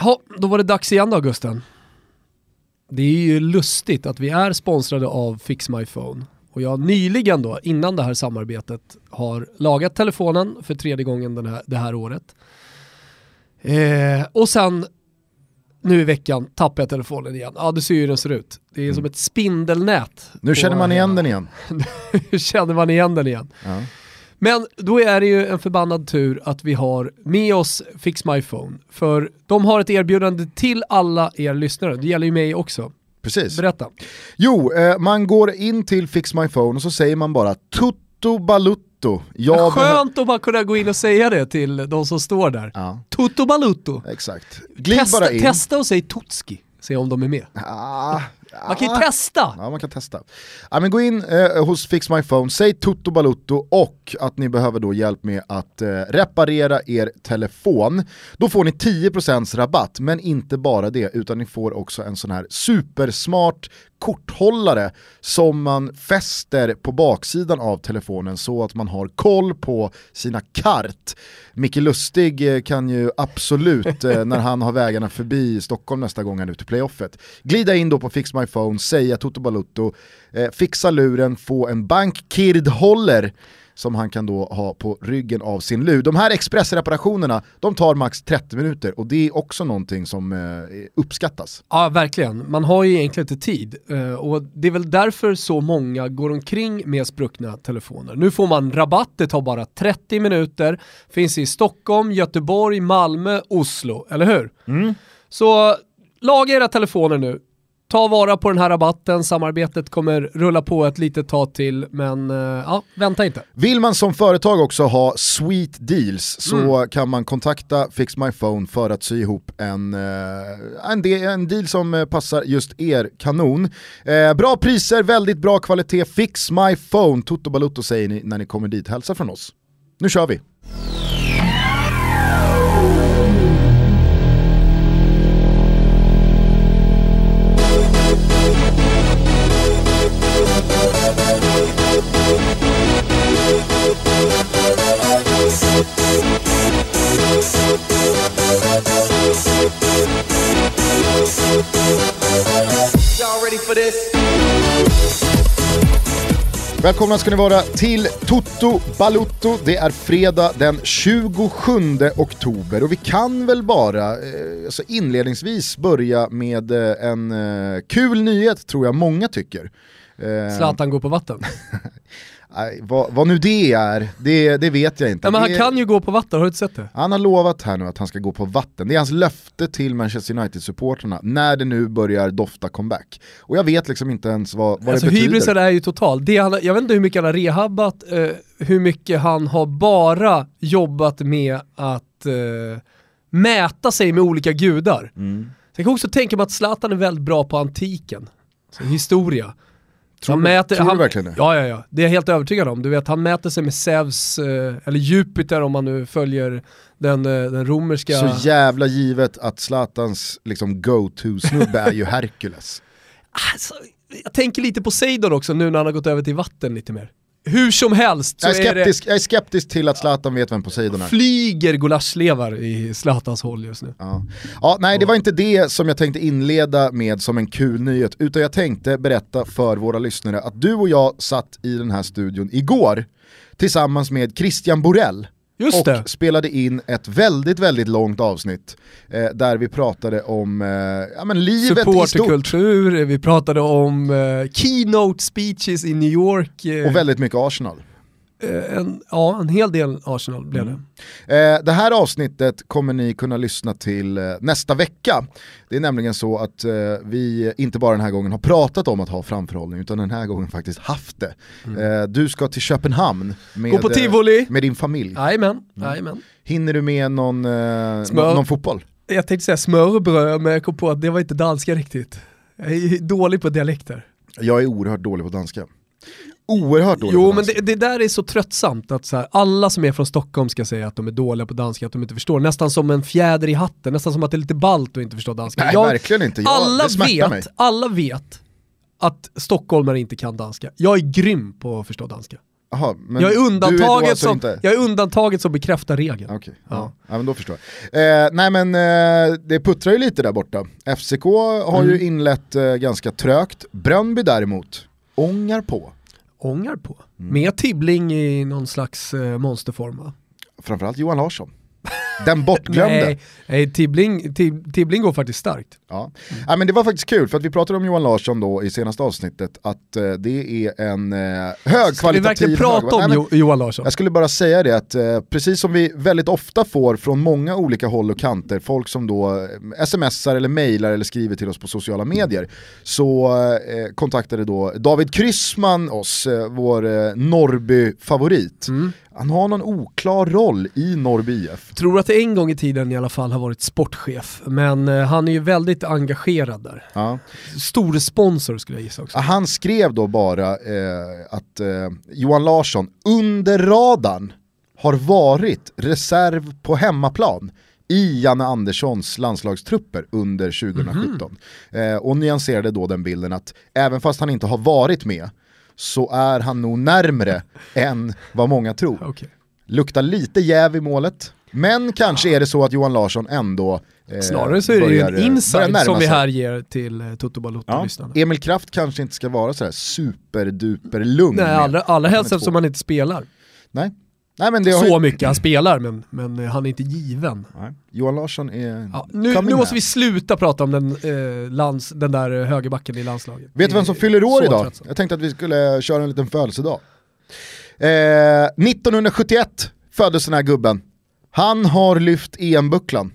Ja, då var det dags igen då Gusten. Det är ju lustigt att vi är sponsrade av Fix My Phone. Och jag nyligen då, innan det här samarbetet, har lagat telefonen för tredje gången den här, det här året. Eh, och sen nu i veckan tappar jag telefonen igen. Ja, du ser ju hur den ser ut. Det är Mm. som ett spindelnät. Nu känner man igen den igen. Nu känner man igen den igen. Ja. Men då är det ju en förbannad tur att vi har med oss Fix My Phone. För de har ett erbjudande till alla er lyssnare. Det gäller ju mig också. Precis. Berätta. Jo, eh, man går in till Fix My Phone och så säger man bara tutto balutto. Jag Skönt att bara kunna gå in och säga det till de som står där. Ja, Tutto Balutto. exakt. Glid Testa, bara in. testa och säg Tutski. Se om de är med. Ah, Man kan ju testa. Ja, man kan testa. Ja, men gå in eh, hos Fix My Phone, säg tutto balutto och att ni behöver då hjälp med att eh, reparera er telefon. Då får ni 10% rabatt, men inte bara det, utan ni får också en sån här supersmart korthållare som man fäster på baksidan av telefonen så att man har koll på sina kart. Micke Lustig eh, kan ju absolut, eh, när han har vägarna förbi Stockholm nästa gång han är ute i playoffet, glida in då på Fix My Phone, säga Toto Balutto, eh, fixa luren, få en bankkird-håller som han kan då ha på ryggen av sin lur. De här expressreparationerna, de tar max 30 minuter och det är också någonting som eh, uppskattas. Ja, verkligen. Man har ju egentligen inte tid. Eh, och det är väl därför så många går omkring med spruckna telefoner. Nu får man rabatt, det tar bara 30 minuter. Finns i Stockholm, Göteborg, Malmö, Oslo, eller hur? Så laga era telefoner nu. Ta vara på den här rabatten, samarbetet kommer rulla på ett litet tag till, men eh, ja, vänta inte. Vill man som företag också ha sweet deals så Mm. kan man kontakta Fix My Phone för att sy ihop en, eh, en, en deal som eh, passar just er kanon. Eh, bra priser, väldigt bra kvalitet, Fix My Phone, Toto Balutto säger ni när ni kommer dit, hälsa från oss. Nu kör vi! For this? Välkomna ska ni vara till Toto Balutto. Det är fredag den 27 oktober och vi kan väl bara eh, alltså inledningsvis börja med eh, en eh, kul nyhet tror jag många tycker. Zlatan går på vatten. nej, vad, vad nu det är, det, det vet jag inte. Ja, men han Det- kan ju gå på vatten, har du inte sett det? han har lovat här nu att han ska gå på vatten. Det är hans löfte till Manchester United-supporterna när det nu börjar dofta comeback. Och jag vet liksom inte ens vad, vad Alltså det betyder. hybrisen är ju total. Det han, jag vet inte hur mycket han har rehabbat, eh, hur mycket han har bara jobbat med att eh, mäta sig med olika gudar. Mm. Jag kan också tänka mig att Zlatan är väldigt bra på antiken. Så historia. Tror, han mäter, tror han, du verkligen det? Ja, ja, ja. Det är jag helt övertygad om. Du vet, han mäter sig med Zeus, eh, eller Jupiter om man nu följer den, eh, den romerska... Så jävla givet att Zlatans liksom, go-to-snubbe är ju Hercules. Alltså, jag tänker lite på Seidon också nu när han har gått över till vatten lite mer. Hur som helst så Jag är, är det skeptisk, jag är skeptisk till att Zlatan vet vem Poseidon är. flyger gulaschlevar i Zlatans håll just nu. Ja. ja, nej det var inte det som jag tänkte inleda med som en kul nyhet, utan jag tänkte berätta för våra lyssnare att du och jag satt i den här studion igår tillsammans med Christian Borell Just och det. spelade in ett väldigt, väldigt långt avsnitt eh, där vi pratade om eh, ja, men livet i stort Supporterkultur, vi pratade om eh, keynote speeches i New York. eh, och väldigt mycket Arsenal. Eh, en, ja, en hel del Arsenal blev Mm. det. Eh, det här avsnittet kommer ni kunna lyssna till eh, nästa vecka. Det är nämligen så att eh, vi inte bara den här gången har pratat om att ha framförhållning utan den här gången faktiskt haft det. Eh, du ska till Köpenhamn med, Mm. Eh, med din familj. Jajamän, jajamän. Hinner du med någon, någon, någon fotboll? Jag tänkte säga smörbröd, men jag kom på att det var inte danska riktigt. Jag är dålig på dialekter. Jag är oerhört dålig på danska. Oerhört dålig Jo men det, det där är så tröttsamt att så här, alla som är från Stockholm ska säga att de är dåliga på danska, att de inte förstår. Nästan som en fjäder i hatten, nästan som att det är lite ballt att inte förstå danska. Nej Jag- verkligen inte, jag, alla, vet, mig. alla vet att stockholmare inte kan danska. Jag är grym på att förstå danska. Aha, men Jag är, undantaget alltså som, inte- jag är undantaget som bekräftar regeln. Okej, ja. Ja. ja. men då förstår jag. Eh, nej men eh, det puttrar ju lite där borta. FCK har Mm. ju inlett eh, ganska trögt. Brönnby däremot ångar på. Ångar på. Mm. Med Tibbling i någon slags eh, monsterform va? Framförallt Johan Larsson. Den bortglömde. Nej, nej Tibbling, Tib, Tibbling går faktiskt starkt. Ja. ja, men det var faktiskt kul för att vi pratade om Johan Larsson då i senaste avsnittet att eh, det är en eh, högkvalitativ... Ska vi verkligen prata hög- om Nej, men- jo, Johan Larsson? Jag skulle bara säga det att eh, precis som vi väldigt ofta får från många olika håll och kanter, folk som då eh, smsar eller mejlar eller skriver till oss på sociala medier, så eh, kontaktade då David Kryssman oss, eh, vår eh, Norrby-favorit. Mm. Han har någon oklar roll i Norrby IF. Tror att det en gång i tiden i alla fall har varit sportchef, men eh, han är ju väldigt engagerad där. Ja. Stor sponsor skulle jag gissa också. Han skrev då bara eh, att eh, Johan Larsson under radarn har varit reserv på hemmaplan i Janne Anderssons landslagstrupper under 2017. Eh, och nyanserade då den bilden att även fast han inte har varit med så är han nog närmre än vad många tror. Okej. Luktar lite jäv i målet, men kanske är det så att Johan Larsson ändå eh, Snarare så är det ju en eh, insight som vi här ger till eh, Toto Balotto-lyssnarna. Emil Kraft kanske inte ska vara sådär superduper lugn. Nej, allra, allra helst eftersom han inte spelar. Nej. Nej men det Så ju... mycket han spelar, men, men eh, han är inte given. Nej. Johan Larsson är Ja, nu, nu måste vi sluta prata om den, eh, lands, den där eh, högerbacken i landslaget. Vet du vem som fyller år idag? tröttsamt. Jag tänkte att vi skulle köra en liten födelsedag. Eh, 1971 föddes den här gubben. Han har lyft EM-bucklan.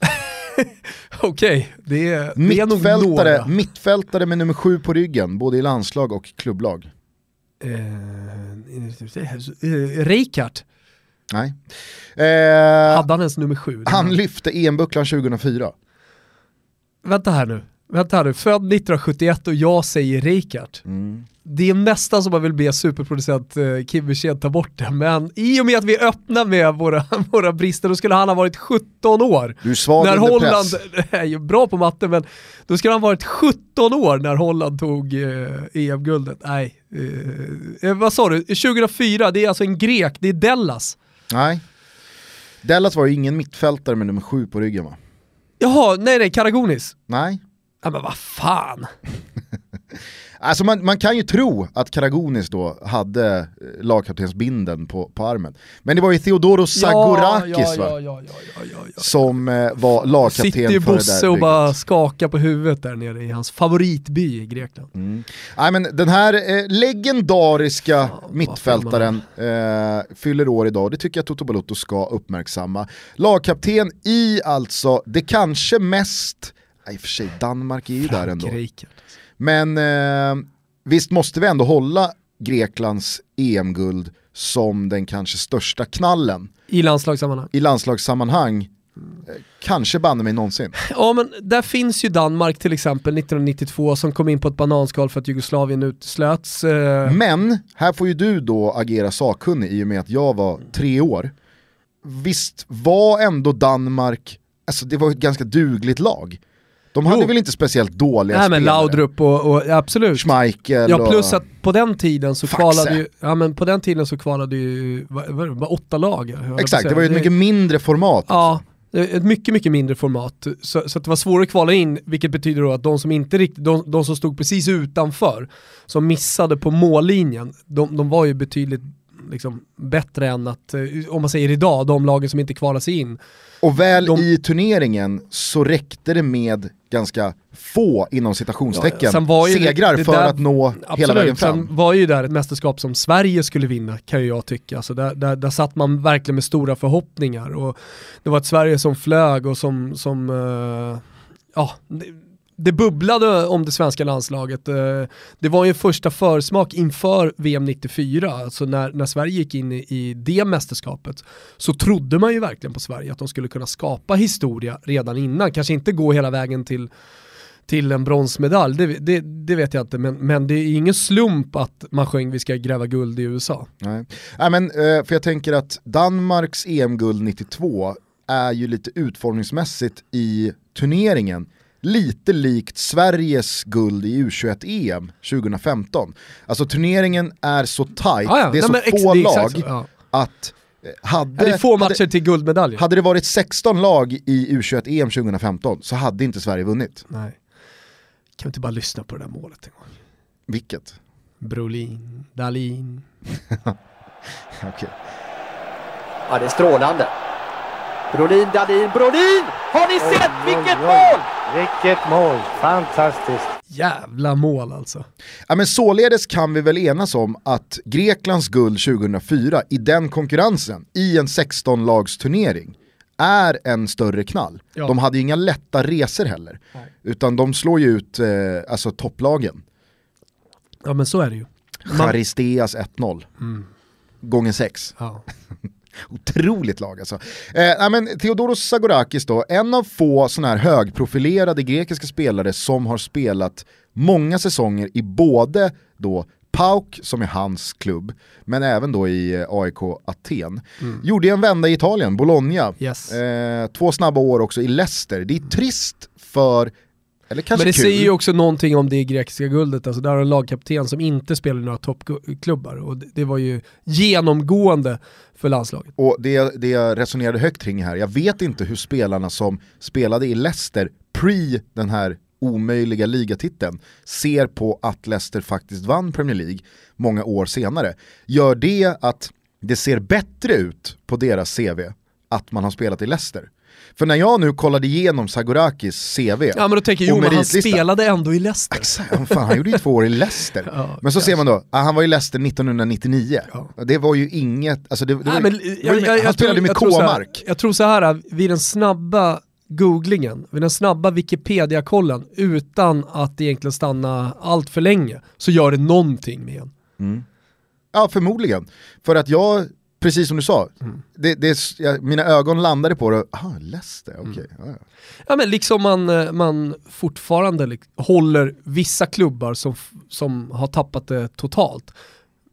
Okej, det, är- det är nog Mittfältare, några. mittfältare med nummer sju på ryggen, både i landslag och klubblag. Eh, eh, Reikart, Nej. Eh, hade han ens nummer sju? han lyfte EM-bucklan 2004. Vänta här nu, vänta här nu. Född 1971 och jag säger Reikart. Mm. Det är nästan som man vill be superproducent eh, Kim Wirsén ta bort det, men i och med att vi öppnar med våra, våra brister, då skulle han ha varit 17 år. Du är svag när under Holland, press. är ju bra på matte, men då skulle han ha varit 17 år när Holland tog eh, EM-guldet. Nej, eh, eh, vad sa du? 2004, det är alltså en grek, det är Dellas. Nej. Dallas var ju ingen mittfältare med nummer sju på ryggen va? Jaha, nej nej, Karagonis. Nej. Ja men vad fan. Alltså man, man kan ju tro att Karagonis då hade eh, lagkaptensbinden på, på armen. Men det var ju Theodoros Zagorakis ja, va? ja, ja. Som eh, var lagkapten Sitter ju för det Bosse där och bara skakar på huvudet där nere i hans favoritby i Grekland. Mm. Nej, men den här eh, legendariska mittfältaren eh, fyller år idag, det tycker jag Toto Balotto ska uppmärksamma. Lagkapten i alltså det kanske mest, i och för sig Danmark är ju där ändå. Frankrike. Men eh, visst måste vi ändå hålla Greklands EM-guld som den kanske största knallen I landslagssammanhang. i landslagssammanhang, eh, kanske banne mig någonsin. Ja men där finns ju Danmark till exempel 1992 som kom in på ett bananskal för att Jugoslavien uteslöts. Eh, Men här får ju du då agera sakkunnig i och med att jag var tre år. Visst var ändå Danmark, alltså det var ett ganska dugligt lag. De hade Jo. väl inte speciellt dåliga Nej men spelare? Laudrup och, och absolut. Schmeichel Ja plus att på den tiden så Faxe. kvalade ju, ja men på den tiden så kvalade ju, vad, vad, var bara åtta lag. Exakt, det var ju ett mycket mindre format. Ja, ett mycket, mycket mindre format. Så, så att det var svårare att kvala in, vilket betyder då att de som inte riktigt, de, de som stod precis utanför, som missade på mållinjen, de, de var ju betydligt liksom, bättre än att, eh, om man säger idag, de lagen som inte kvalar sig in. Och väl De- i turneringen så räckte det med ganska få, inom citationstecken, Ja, ju det- segrar det för där- att nå hela vägen Absolut, fram. sen var ju där ett mästerskap som Sverige skulle vinna kan ju jag tycka. Alltså där, där, där satt man verkligen med stora förhoppningar och det var ett Sverige som flög och som, som eh, ja, det, bubblade om det svenska landslaget. Eh, det var ju en första försmak inför VM 94, alltså när, när Sverige gick in i, i det mästerskapet, så trodde man ju verkligen på Sverige att de skulle kunna skapa historia redan innan, kanske inte gå hela vägen till till en bronsmedalj, det, det, det vet jag inte, men, men det är ingen slump att man sjöng vi ska gräva guld i USA. Nej. Nej, men, eh, för jag tänker att Danmarks EM-guld 92 är ju lite utformningsmässigt i turneringen lite likt Sveriges guld i U21-EM 2015. Alltså turneringen är så tight, Ja, ja. det är Nej, så få det är lag så, ja. att eh, hade, Det är få matcher hade, till guldmedaljer. hade det varit 16 lag i U21-EM 2015 så hade inte Sverige vunnit. Nej. Kan vi inte bara lyssna på det där målet en gång? Vilket? Brolin, Dalin. Okej. Ja, det är strålande. Brolin, Dahlin, Brolin! Har ni sett vilket mål? Vilket mål! Fantastiskt! Jävla mål alltså. Ja, men således kan vi väl enas om att Greklands guld 2004 i den konkurrensen, i en 16-lagsturnering, är en större knall. Ja. De hade ju inga lätta resor heller, Nej. utan de slår ju ut eh, alltså topplagen. Ja men så är det ju. Man- Charisteas 1-0, gånger 6. Ja. Otroligt lag alltså. Eh, men Theodoros Sagorakis då, en av få sådana här högprofilerade grekiska spelare som har spelat många säsonger i både då PAOK, som är hans klubb, men även då i eh, AIK Aten. Gjorde en vända i Italien, Bologna. Yes. Eh, två snabba år också i Leicester. Det är trist för, Men det kul. säger ju också någonting om det grekiska guldet, alltså där har en lagkapten som inte spelar i några toppklubbar och det, det var ju genomgående för landslaget. Och det, det jag resonerade högt kring här, jag vet inte hur spelarna som spelade i Leicester pre den här omöjliga ligatiteln ser på att Leicester faktiskt vann Premier League många år senare. Gör det att det ser bättre ut på deras CV att man har spelat i Leicester? För när jag nu kollade igenom Sagorakis CV Ja men då tänker jag, jo men han spelade ändå i Leicester. Exakt, fan, han gjorde ju två år i Leicester. Ja, men så ser man då, ah, han var i Leicester 1999. Ja. Det var ju inget, alltså det, det Nej, var, men, var jag, jag, han spelade med K-mark. jag tror så här, vid den snabba googlingen, vid den snabba Wikipedia-kollen, utan att egentligen stanna allt för länge, så gör det någonting med en. Ja, förmodligen. För att jag, precis som du sa, Mm. det, det, jag, mina ögon landade på det, ah, Leicester, okej. Mm. ja, ja. Ja men liksom man, eh, man fortfarande håller vissa klubbar som, som har tappat det totalt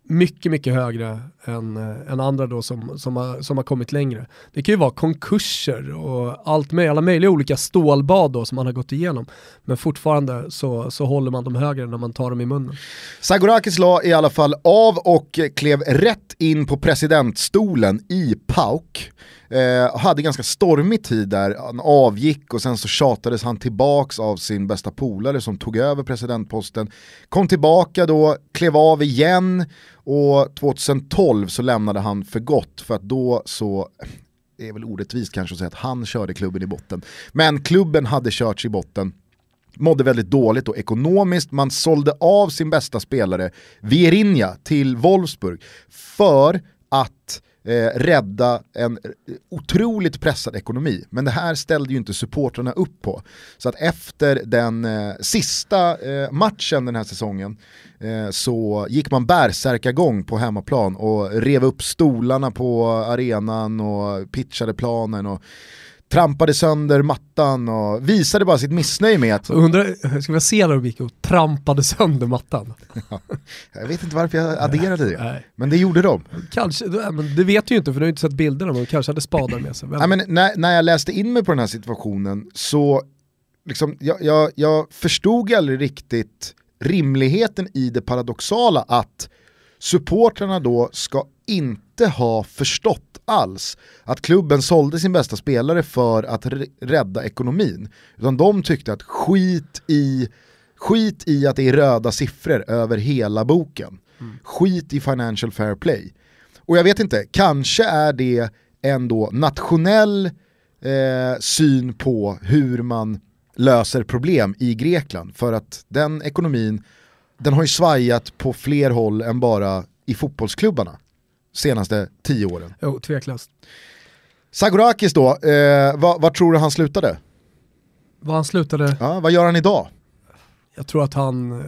mycket, mycket högre än, eh, än andra då som, som, har, som har kommit längre. Det kan ju vara konkurser och allt med, alla möjliga olika stålbad då som man har gått igenom. Men fortfarande så, så håller man dem högre när man tar dem i munnen. Sagorakis la i alla fall av och klev rätt in på presidentstolen i PAOK. Eh, hade ganska stormig tid där, han avgick och sen så tjatades han tillbaks av sin bästa polare som tog över presidentposten. Kom tillbaka då, klev av igen och 2012 så lämnade han för gott för att då så det är väl orättvist kanske att säga att han körde klubben i botten. Men klubben hade körts i botten mådde väldigt dåligt och ekonomiskt. Man sålde av sin bästa spelare, Vierinha, till Wolfsburg för att eh, rädda en otroligt pressad ekonomi. Men det här ställde ju inte supportrarna upp på. Så att efter den eh, sista eh, matchen den här säsongen eh, så gick man bärsärkagång på hemmaplan och rev upp stolarna på arenan och pitchade planen och trampade sönder mattan och visade bara sitt missnöje med att, undrar, ska vi se när de gick och trampade sönder mattan? jag vet inte varför jag adderade det, Nej. men det gjorde de. Kanske, ja, men det vet du ju inte för du har ju inte sett bilderna men de kanske hade spadar med sig. Ja, men när, när jag läste in mig på den här situationen så liksom, jag, jag, jag förstod aldrig riktigt rimligheten i det paradoxala att supportrarna då ska inte ha förstått alls att klubben sålde sin bästa spelare för att rädda ekonomin. Utan de tyckte att skit i, skit i att det är röda siffror över hela boken. Skit i financial fair play. Och jag vet inte, kanske är det ändå nationell eh, syn på hur man löser problem i Grekland. För att den ekonomin, den har ju svajat på fler håll än bara i fotbollsklubbarna senaste tio åren. Jo, tveklöst. Sagorakis då, eh, vad, vad tror du han slutade? Vad han slutade, Ja, vad gör han idag? jag tror att han, eh,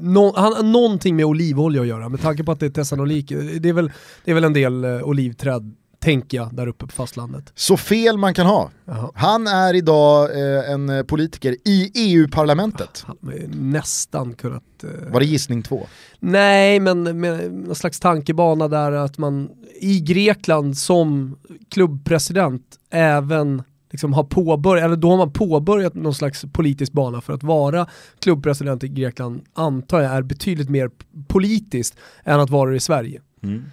nå, han har någonting med olivolja att göra med tanke på att det är Thessalonik. Det är väl, det är väl en del eh, olivträd, tänker jag, där uppe på fastlandet. Så fel man kan ha. Jaha. Han är idag eh, en politiker i EU-parlamentet. Ju nästan kunnat... eh, Var det gissning två? Nej, men med någon slags tankebana där att man i Grekland som klubbpresident även liksom har påbörjat, eller då har man påbörjat någon slags politisk bana för att vara klubbpresident i Grekland, antar jag är betydligt mer politiskt än att vara det i Sverige. Mm.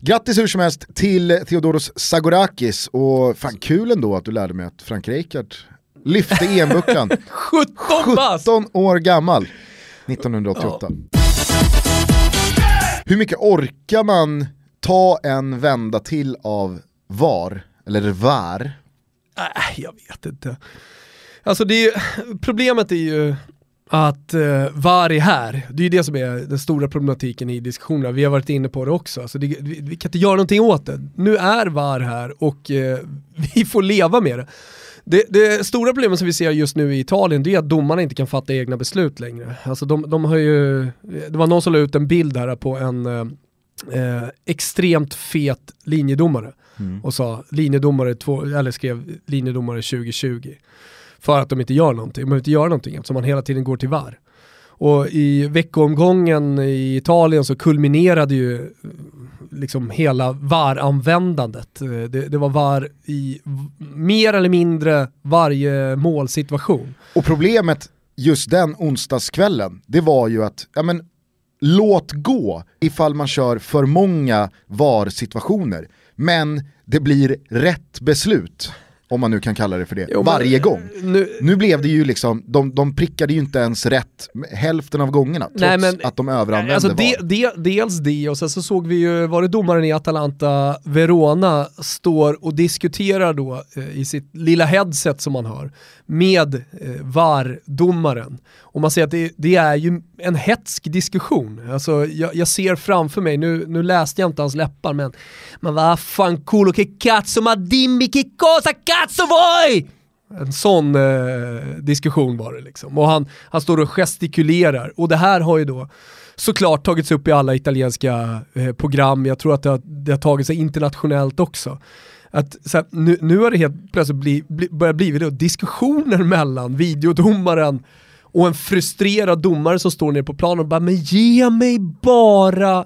Grattis hur som helst till Theodoros Sagorakis och fan kul ändå att du lärde mig att Frank Rijkaard lyfte EM-bucklan. 17 bast! 17 år gammal, 1988. Ja. Hur mycket orkar man ta en vända till av VAR, eller VAR? Äh, jag vet inte. Alltså det är, problemet är ju att uh, VAR är här. Det är ju det som är den stora problematiken i diskussionerna. Vi har varit inne på det också. Alltså det, vi, vi, kan inte göra någonting åt det. Nu är VAR här och uh, vi får leva med det. Det, det, stora problemet som vi ser just nu i Italien det är att domarna inte kan fatta egna beslut längre. Alltså de, de har ju, det var någon som la ut en bild här på en eh, eh extremt fet linjedomare mm. och sa linjedomare, två, eller skrev linjedomare 2020. För att de inte gör någonting, de behöver inte göra någonting eftersom man hela tiden går till VAR. Och i veckoomgången i Italien så kulminerade ju eh, liksom hela VAR-användandet. Eh, det, det, var VAR i mer eller mindre varje målsituation. Och problemet just den onsdagskvällen, det var ju att, ja men låt gå ifall man kör för många VAR-situationer. Men det blir rätt beslut om man nu kan kalla det för det, jo, varje gång. Nu, nu, blev det ju liksom, de, de prickade ju inte ens rätt hälften av gångerna, trots nej, men, att de överanvände alltså de, de, Dels det, och sen så såg vi ju, var det domaren i Atalanta, Verona, står och diskuterar då eh, i sitt lilla headset som man har, med eh, VAR-domaren. Och man ser att det, det, är ju en hetsk diskussion. Alltså, jag, jag, ser framför mig, nu, nu läste jag inte hans läppar, men man var fan culo che cazzo ma dimmi che cosa cazzo voi! En sån eh, diskussion var det liksom. Och han, han står och gestikulerar. Och det här har ju då såklart tagits upp i alla italienska eh, program. Jag tror att det har, det har tagit sig internationellt också. Att, så här, nu, nu har det helt plötsligt bli, bli, börjat bli det, diskussioner mellan videodomaren och en frustrerad domare som står nere på planen och bara “men ge mig bara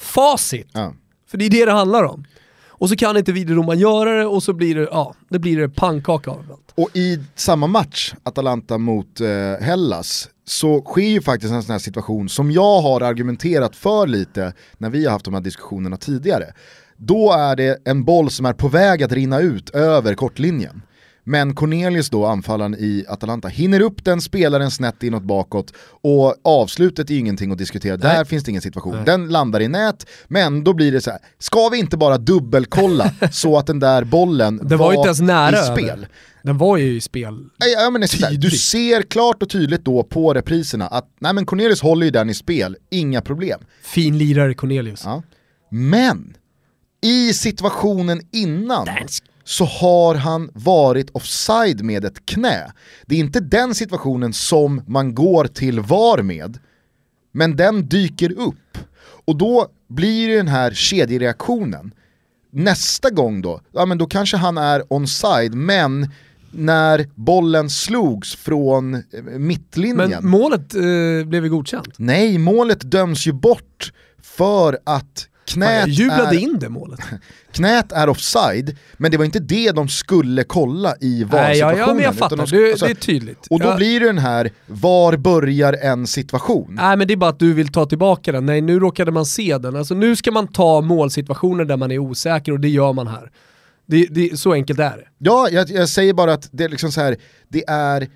facit”. Ja. För det är det det handlar om. Och så kan inte videodomaren göra det och så blir det, ja, det blir det pannkaka av allt. Och i samma match, Atalanta mot eh, Hellas, så sker ju faktiskt en sån här situation som jag har argumenterat för lite när vi har haft de här diskussionerna tidigare. Då är det en boll som är på väg att rinna ut över kortlinjen. Men Cornelius då, anfallaren i Atalanta, hinner upp den, spelar den snett inåt bakåt och avslutet är ingenting att diskutera, Nej. där finns det ingen situation. Nej. Den landar i nät, men då blir det så här, ska vi inte bara dubbelkolla så att den där bollen den var, var inte ens nära i spel? Över. Den var ju i spel ja, men där, Du ser klart och tydligt då på repriserna att nej, men Cornelius håller ju den i spel, inga problem. Fin lirare Cornelius. Ja. Men, i situationen innan Dansk så har han varit offside med ett knä. Det är inte den situationen som man går till VAR med, men den dyker upp. Och då blir det den här kedjereaktionen. Nästa gång då, ja men då kanske han är onside, men när bollen slogs från eh, mittlinjen. Men målet eh, blev ju godkänt? Nej, målet döms ju bort för att knät jag jublade är, in det målet. knät är offside, men det var inte det de skulle kolla i VAR-situationen. Ja, ja, men jag fattar, de, det, alltså, det, är tydligt. Och då ja. blir det den här, var börjar en situation? Nej men det är bara att du vill ta tillbaka den, nej nu råkade man se den. Alltså nu ska man ta målsituationer där man är osäker och det gör man här. Det, det, så enkelt är det. Ja, jag, jag säger bara att det är liksom så här, det är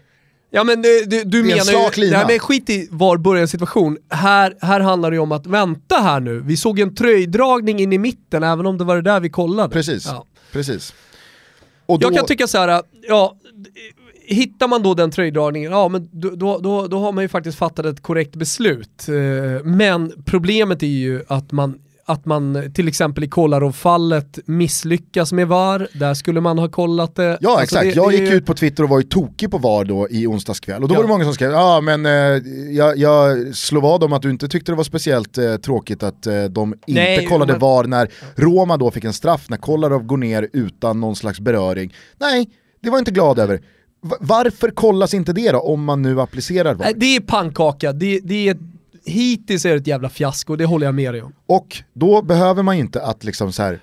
Ja men du, du, du menar ju, nej, men skit i var börjar situation. Här, här handlar det ju om att vänta här nu, vi såg en tröjdragning in i mitten även om det var det där vi kollade. Precis, ja. precis. Då... Jag kan tycka så här, ja, hittar man då den tröjdragningen, ja men då, då, då har man ju faktiskt fattat ett korrekt beslut. Eh, men problemet är ju att man att man till exempel i Kolarov-fallet misslyckas med VAR, där skulle man ha kollat det. Ja alltså exakt, det, jag det gick ju... ut på Twitter och var ju tokig på VAR då i onsdags kväll och då ja. var det många som skrev, ja men eh, jag, jag slår vad om att du inte tyckte det var speciellt eh, tråkigt att eh, de inte Nej, kollade men... VAR när Roma då fick en straff, när Kolarov går ner utan någon slags beröring. Nej, det var jag inte glad över. Varför kollas inte det då om man nu applicerar VAR? Det är pannkaka, det, det är hittills är det ett jävla fiasko, det håller jag med dig om. Och då behöver man inte att liksom så här,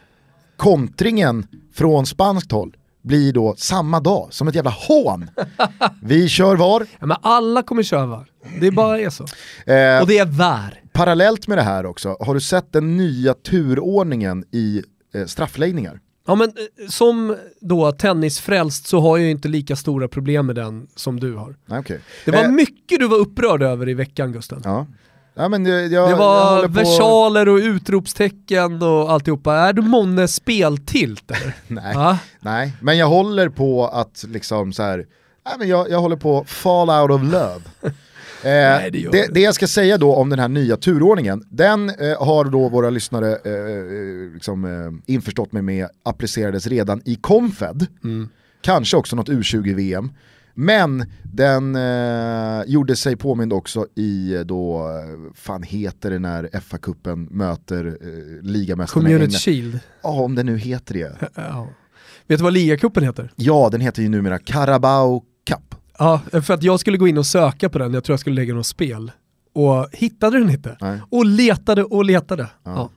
kontringen från spanskt håll blir då samma dag, som ett jävla hån. Vi kör VAR. Ja, men alla kommer köra VAR. Det bara är så. Eh, Och det är VAR. parallellt med det här också, har du sett den nya turordningen i eh, straffläggningar? Ja men eh, som då tennisfrälst så har jag ju inte lika stora problem med den som du har. Okej. Det var Eh, mycket du var upprörd över i veckan Gusten. Ja. Ja, men jag, jag, Det jag var på- versaler och utropstecken och alltihopa. Är du månne speltilt? Nej. Va? Nej, men jag håller på att liksom så här, nej, men jag, jag håller på fall out of love. Eh, Nej, det det, det jag ska säga då om den här nya turordningen, den eh, har då våra lyssnare eh, eh, liksom, eh, införstått med med applicerades redan i Confed, Mm. kanske också något U20-VM, men den eh, gjorde sig påmind också i eh, då, eh, fan heter det när FA-cupen möter eh, ligamästarna Community England? Shield. Ja, om det nu heter det. Ja. Vet du vad ligacupen heter? Ja, den heter ju numera Carabao Cup. Ja, för att jag skulle gå in och söka på den, jag tror jag skulle lägga något spel. Och hittade den inte. Nej. Och letade och letade. Ja, dumt.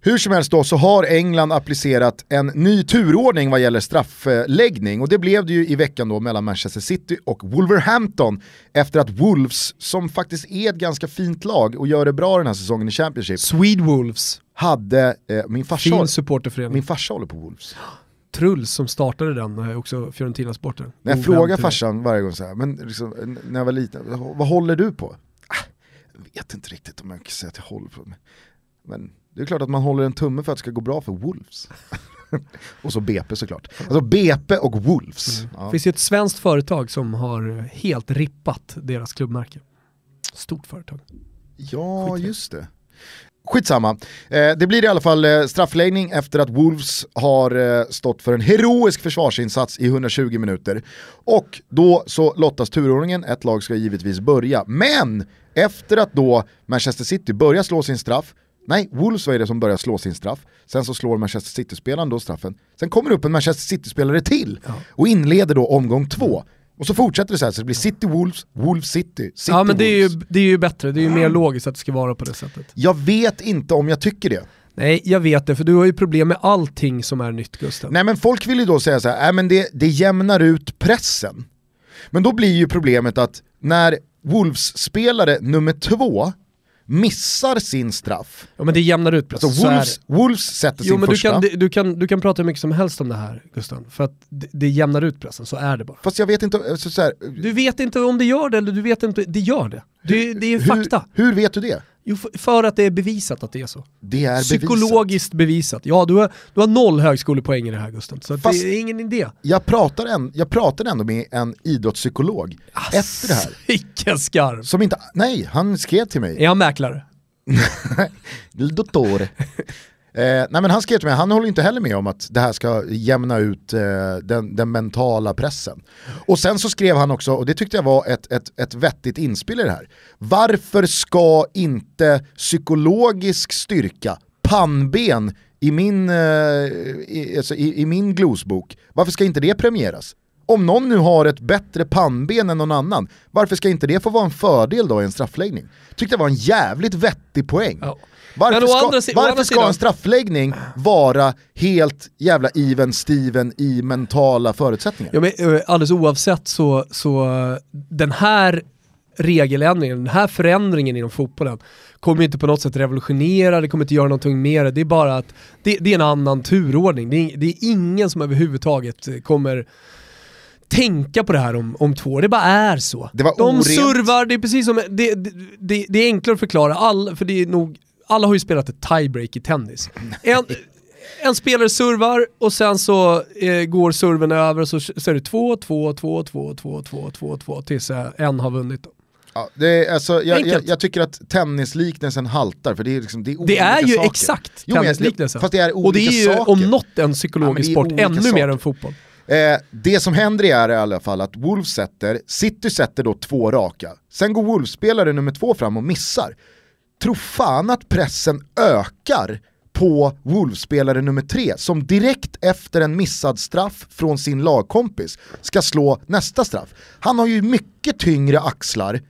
Hur som helst då så har England applicerat en ny turordning vad gäller straffläggning och det blev det ju i veckan då mellan Manchester City och Wolverhampton efter att Wolves, som faktiskt är ett ganska fint lag och gör det bra den här säsongen i Championship, Swede Wolves, hade, eh, min, farsa, fin supporterförening. min farsa håller på Wolves. Truls som startade den är också Fiorentina-sporten. När jag frågar farsan varje gång så här, men liksom, när jag var liten, vad håller du på? Ah, jag vet inte riktigt om jag kan säga att jag håller på. Men det är klart att man håller en tumme för att det ska gå bra för Wolves. och så BP såklart. Alltså BP och Wolves. Det Ja. finns ju ett svenskt företag som har helt rippat deras klubbmärke. Stort företag. Ja, Skitsamma. just det. Skitsamma. Eh, det blir i alla fall eh, straffläggning efter att Wolves har eh, stått för en heroisk försvarsinsats i 120 minuter. Och då så lottas turordningen, ett lag ska givetvis börja. Men efter att då Manchester City börjar slå sin straff, nej, Wolves var det som börjar slå sin straff, sen så slår Manchester City-spelaren då straffen, sen kommer det upp en Manchester City-spelare till och inleder då omgång två. Och så fortsätter det så här, så det blir City Wolves, Wolves City, City ja men det är, ju, det är ju bättre, det är ju mer logiskt att det ska vara på det sättet. Jag vet inte om jag tycker det. Nej, jag vet det, för du har ju problem med allting som är nytt Gusten. Nej men folk vill ju då säga så här, äh, men det, det jämnar ut pressen. Men då blir ju problemet att när Wolves-spelare nummer två missar sin straff, Ja men det jämnar ut pressen, alltså så Wolves. Wolves sätter Jo sin men du första, kan, du, kan, du kan prata hur mycket som helst om det här Gusten, för att det, det jämnar ut pressen, så är det bara. fast jag vet inte, alltså, så här, Du vet inte om det gör det eller du vet inte, det gör det. Det, det är hur, fakta. hur vet du det? Jo, för, att det är bevisat att det är så. Det är bevisat. Psykologiskt bevisat. Ja, du har, du har noll högskolepoäng i det här Gusten, så Fast- det är ingen idé. Jag, pratar en, jag pratade ändå med en idrottspsykolog efter det här. Vilken skarv. Som inte, nej, han skrev till mig. Är han mäklare? Il dottore. Eh, nej men han skrev till mig, han håller inte heller med om att det här ska jämna ut eh, den, den mentala pressen. Och sen så skrev han också, och det tyckte jag var ett, ett, ett vettigt inspel i det här. Varför ska inte psykologisk styrka, pannben i min, eh, i, alltså i, i min glosbok, varför ska inte det premieras? Om någon nu har ett bättre pannben än någon annan, varför ska inte det få vara en fördel då i en straffläggning? Tyckte det var en jävligt vettig poäng. Ja. Varför ska, andra varför ska en straffläggning vara helt jävla even Steven i mentala förutsättningar? Ja, men, eh, alldeles oavsett så, så den här regeländringen, den här förändringen inom fotbollen kommer inte på något sätt revolutionera, det kommer inte göra någonting mer, det är bara att det, det är en annan turordning. Det är, det är ingen som överhuvudtaget kommer tänka på det här om, om två år, det bara är så. Det var De orent. servar, det är precis som, det, det, det, det är enklare att förklara, all, för det är nog, alla har ju spelat ett tiebreak i tennis. En, en spelare servar och sen så eh, går serven över och så, så är det två, två, två, två, två, två, två, två tills eh, en har vunnit. Ja, det är, alltså, jag, jag, jag tycker att tennisliknelsen haltar för det är, liksom, det är Det olika är ju saker. exakt Jo, tennisliknelsen. Fast det är olika och det är ju saker. om något en Ja, psykologisk det är sport, ännu saker. mer än fotboll. Eh, det som händer är i alla fall att Wolves sätter, City sätter då två raka. Sen går Wolves-spelare nummer två fram och missar. Tro fan att pressen ökar på Wolves-spelare nummer tre som direkt efter en missad straff från sin lagkompis ska slå nästa straff. Han har ju mycket tyngre axlar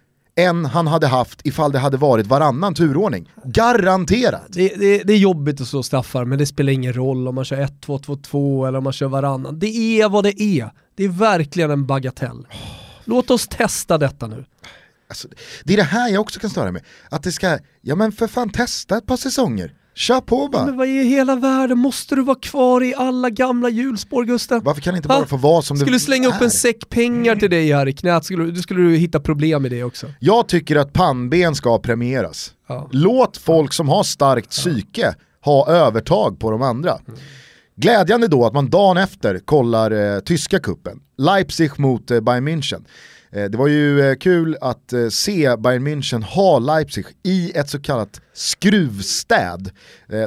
än han hade haft ifall det hade varit varannan turordning. Garanterat! Det, det, det är jobbigt att slå straffar, men det spelar ingen roll om man kör 1-2-2-2 eller om man kör varannan. Det är vad det är. Det är verkligen en bagatell. Låt oss testa detta nu. Alltså, det är det här jag också kan störa mig. Att det ska, ja men för fan testa ett par säsonger. Kör på bara. Men vad i hela världen, måste du vara kvar i alla gamla hjulspår Gustav? Varför kan det inte bara få vara som Skulle det du slänga upp är? en säck pengar till dig här i knät, skulle, du skulle du hitta problem med det också. Jag tycker att pannben ska premieras. Ja. Låt folk som har starkt psyke ha övertag på de andra. Glädjande då att man dagen efter kollar eh, tyska kuppen. Leipzig mot eh, Bayern München. Eh, det var ju eh, kul att eh, se Bayern München ha Leipzig i ett så kallat skruvstäd.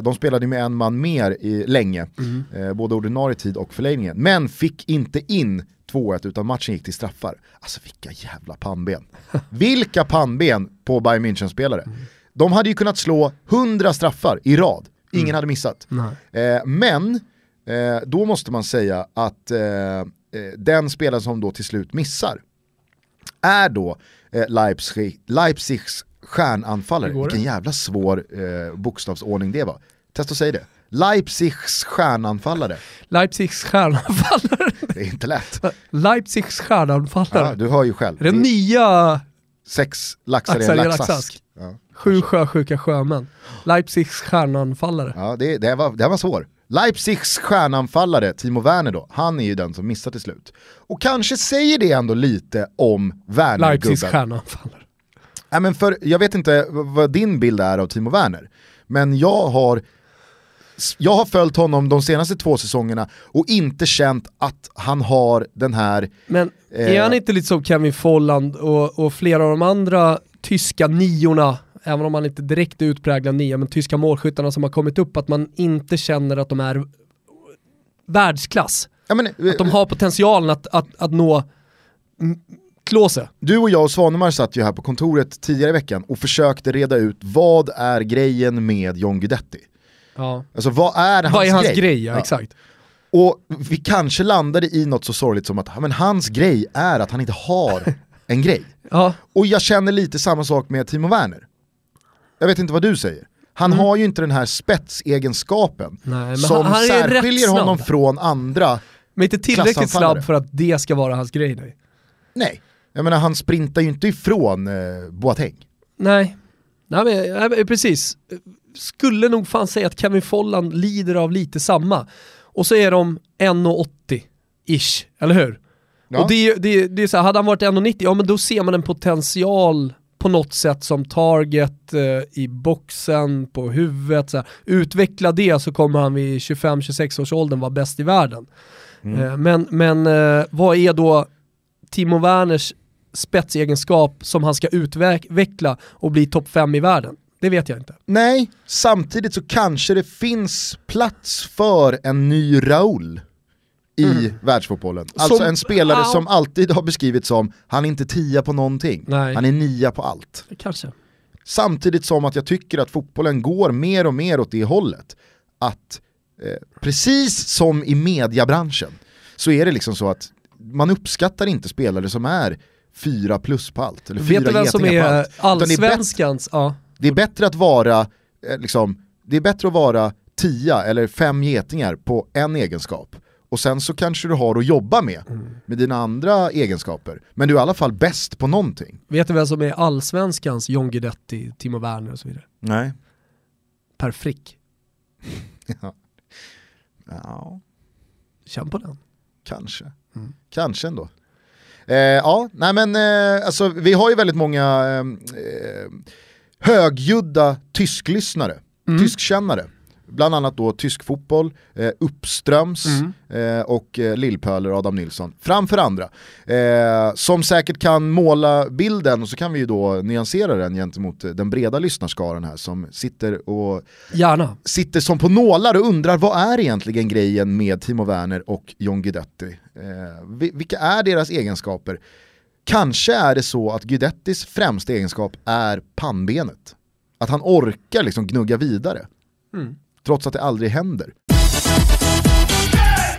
De spelade med en man mer i, länge, eh, både ordinarie tid och förlängningen, men fick inte in 2-1 utan matchen gick till straffar. Alltså vilka jävla pannben. Vilka pannben på Bayern München-spelare. De hade ju kunnat slå 100 straffar i rad, ingen hade missat. Eh, men eh, då måste man säga att eh, den spelare som då till slut missar är då eh, Leipzig, Leipzigs stjärnanfallare. Vilken jävla svår eh, bokstavsordning det var. Testa att säga det. Leipzigs stjärnanfallare. Leipzigs stjärnanfallare. Det är inte lätt. Leipzigs stjärnanfallare. Ja, du hör ju själv. Är det Det är nya sex laxar i en laxask. laxask? Ja. sju sjösjuka sjömän? Leipzigs stjärnanfallare. Ja, det, det, var, det var svår. Leipzigs stjärnanfallare, Timo Werner då, han är ju den som missar till slut. Och kanske säger det ändå lite om Werner-gubben. Leipzigs stjärnanfallare. Ja, men för, jag vet inte vad din bild är av Timo Werner, men jag har, jag har följt honom de senaste två säsongerna och inte känt att han har den här, Men är Eh. han inte lite som Kevin Folland och, och flera av de andra tyska niorna, även om han inte direkt är utpräglad nia, men tyska målskyttarna som har kommit upp, att man inte känner att de är världsklass. ja, men, Att de har potentialen att, att, att nå Klose. Du och jag och Svanemar satt ju här på kontoret tidigare i veckan och försökte reda ut vad är grejen med John Guidetti? Ja. Alltså vad är hans Vad är hans grej? grej? Ja, exakt. Och vi kanske landade i något så sorgligt som att ja, men hans grej är att han inte har en grej. Ja, Och jag känner lite samma sak med Timo Werner. Jag vet inte vad du säger. Han har ju inte den här spetsegenskapen Mm. Nej, som han- han särskiljer honom från andra. men inte tillräckligt snabb för att det ska vara hans grej. Nej. Nej, jag menar han sprintar ju inte ifrån eh, Boateng. Nej, nej, men, nej precis. Skulle nog fan säga att Kevin Folland lider av lite samma. Och så är de 1,80-ish, eller hur? Ja. Och det, är- det, är- det är så här, hade han varit 1,90, ja men då ser man en potential på något sätt som target eh, i boxen, på huvudet. Så här. Utveckla det så kommer han vid 25-26 års åldern vara bäst i världen. Eh, men men eh, vad är då Timo Werners spetsegenskap som han ska utveckla och bli topp 5 i världen? Det vet jag inte. Nej, samtidigt så kanske det finns plats för en ny Raul i världsfotbollen. Alltså Som- en spelare Ja. som alltid har beskrivits som, han är inte tia på någonting, Nej. han är nia på allt. Kanske. Samtidigt som att jag tycker att fotbollen går mer och mer åt det hållet. Att eh, precis som i mediabranschen så är det liksom så att man uppskattar inte spelare som är fyra plus på allt, eller fyra Vet du vem som är. Utan det är bättre- allsvenskans? Ja. det är bättre att vara, eh, liksom, det är bättre att vara tia eller fem getingar på en egenskap. Och sen så kanske du har att jobba med, med dina andra egenskaper. Men du är i alla fall bäst på någonting. Vet du vem som är allsvenskans John Guidetti, Timo Werner och så vidare? Nej. Per Frick. Ja, Känn på den. kanske. Kanske ändå. Eh, ja, nej men eh, alltså, vi har ju väldigt många eh, eh, högljudda tysklyssnare, tyskkännare. Bland annat då tysk fotboll, eh, uppströms eh, och eh, Lillpöler Adam Nilsson. Framför andra. Eh, som säkert kan måla bilden och så kan vi ju då nyansera den gentemot eh, den breda lyssnarskaran här som sitter och Gärna. sitter som på nålar och undrar vad är egentligen grejen med Timo Werner och John Guidetti? Eh, vi- vilka är deras egenskaper? Kanske är det så att Guidettis främsta egenskap är pannbenet. Att han orkar liksom gnugga vidare. Trots att det aldrig händer.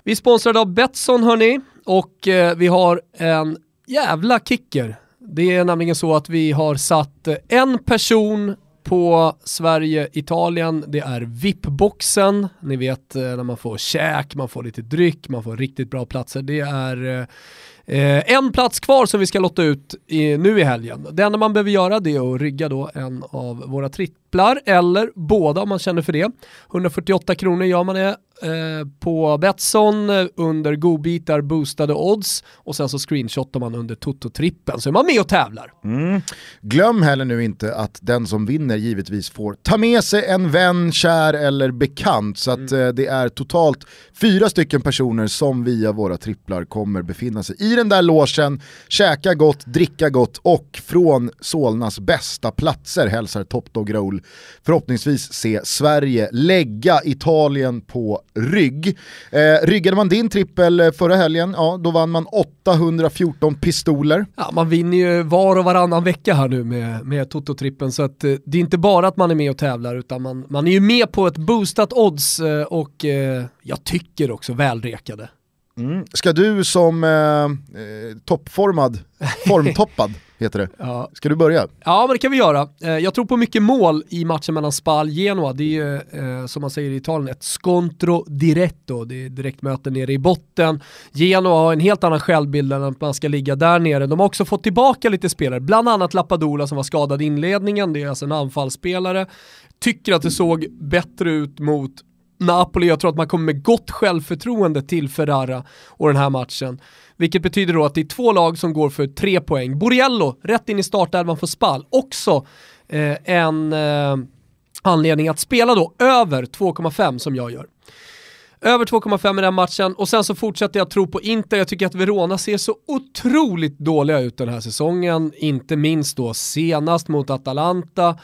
Vi är sponsrade av Betsson hörni och eh, vi har en jävla kicker Det är nämligen så att vi har satt eh, en person på Sverige-Italien, det är VIP-boxen. Ni vet eh, när man får käk, man får lite dryck, man får riktigt bra platser. Det är eh, eh, en plats kvar som vi ska lotta ut i, nu i helgen. Det enda man behöver göra det är att rygga då en av våra tripplar, eller båda om man känner för det. 148 kronor gör man det på Betsson eh, under godbitar, boostade odds och sen så screenshotar man under Toto-trippen så är man med och tävlar. Mm. Glöm heller nu inte att den som vinner givetvis får ta med sig en vän, kär eller bekant så att mm. det är totalt fyra stycken personer som via våra tripplar kommer befinna sig i den där låsen, käka gott, dricka gott och från Solnas bästa platser hälsar Top Dog Roll förhoppningsvis se Sverige lägga Italien på rygg. Eh, ryggade man din trippel förra helgen, ja då vann man 814 pistoler. Ja, man vinner ju var och varannan vecka här nu med, med Toto-trippen så att eh, det är inte bara att man är med och tävlar utan man, man är ju med på ett boostat odds eh, och eh, jag tycker också välrekade. Mm. Ska du som eh, eh toppformad, formtoppad heter det. Ja. Ska du börja? Ja, men det kan vi göra. Eh, jag tror på mycket mål i matchen mellan Spal och Genoa. Det är ju, eh, som man säger i Italien, ett scontro diretto. Det är direktmöte nere i botten. Genoa har en helt annan självbild än att man ska ligga där nere. De har också fått tillbaka lite spelare, bland annat Lappadula som var skadad i inledningen. Det är alltså en anfallsspelare. Tycker att det såg bättre ut mot Napoli, jag tror att man kommer med gott självförtroende till Ferrara och den här matchen. Vilket betyder då att det är två lag som går för tre poäng. Borello, rätt in i startelvan för Spal, också eh, en eh, anledning att spela då över 2,5 som jag gör. Över 2,5 i den matchen och sen så fortsätter jag tro på Inter. Jag tycker att Verona ser så otroligt dåliga ut den här säsongen. Inte minst då senast mot Atalanta.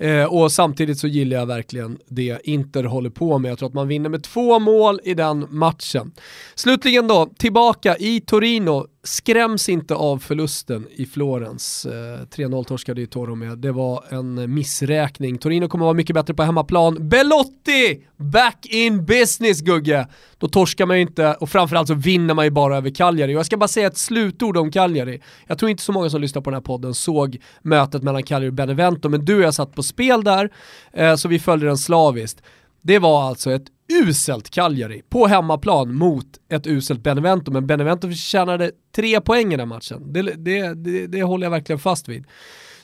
Eh, och samtidigt så gillar jag verkligen det Inter håller på med. Jag tror att man vinner med två mål i den matchen. Slutligen då, tillbaka i Torino skräms inte av förlusten i Florens. Eh, 3-0 torskade ju Toro med. Det var en missräkning. Torino kommer vara mycket bättre på hemmaplan. Belotti! Back in business Gugge! Då torskar man ju inte och framförallt så vinner man ju bara över Cagliari. Och jag ska bara säga ett slutord om Cagliari. Jag tror inte så många som lyssnar på den här podden såg mötet mellan Cagliari och Benevento, men du och jag satt på spel där, eh, så vi följde den slaviskt. Det var alltså ett uselt Cagliari på hemmaplan mot ett uselt Benevento, men Benevento förtjänade tre poäng i den matchen. Det, det, det, det håller jag verkligen fast vid.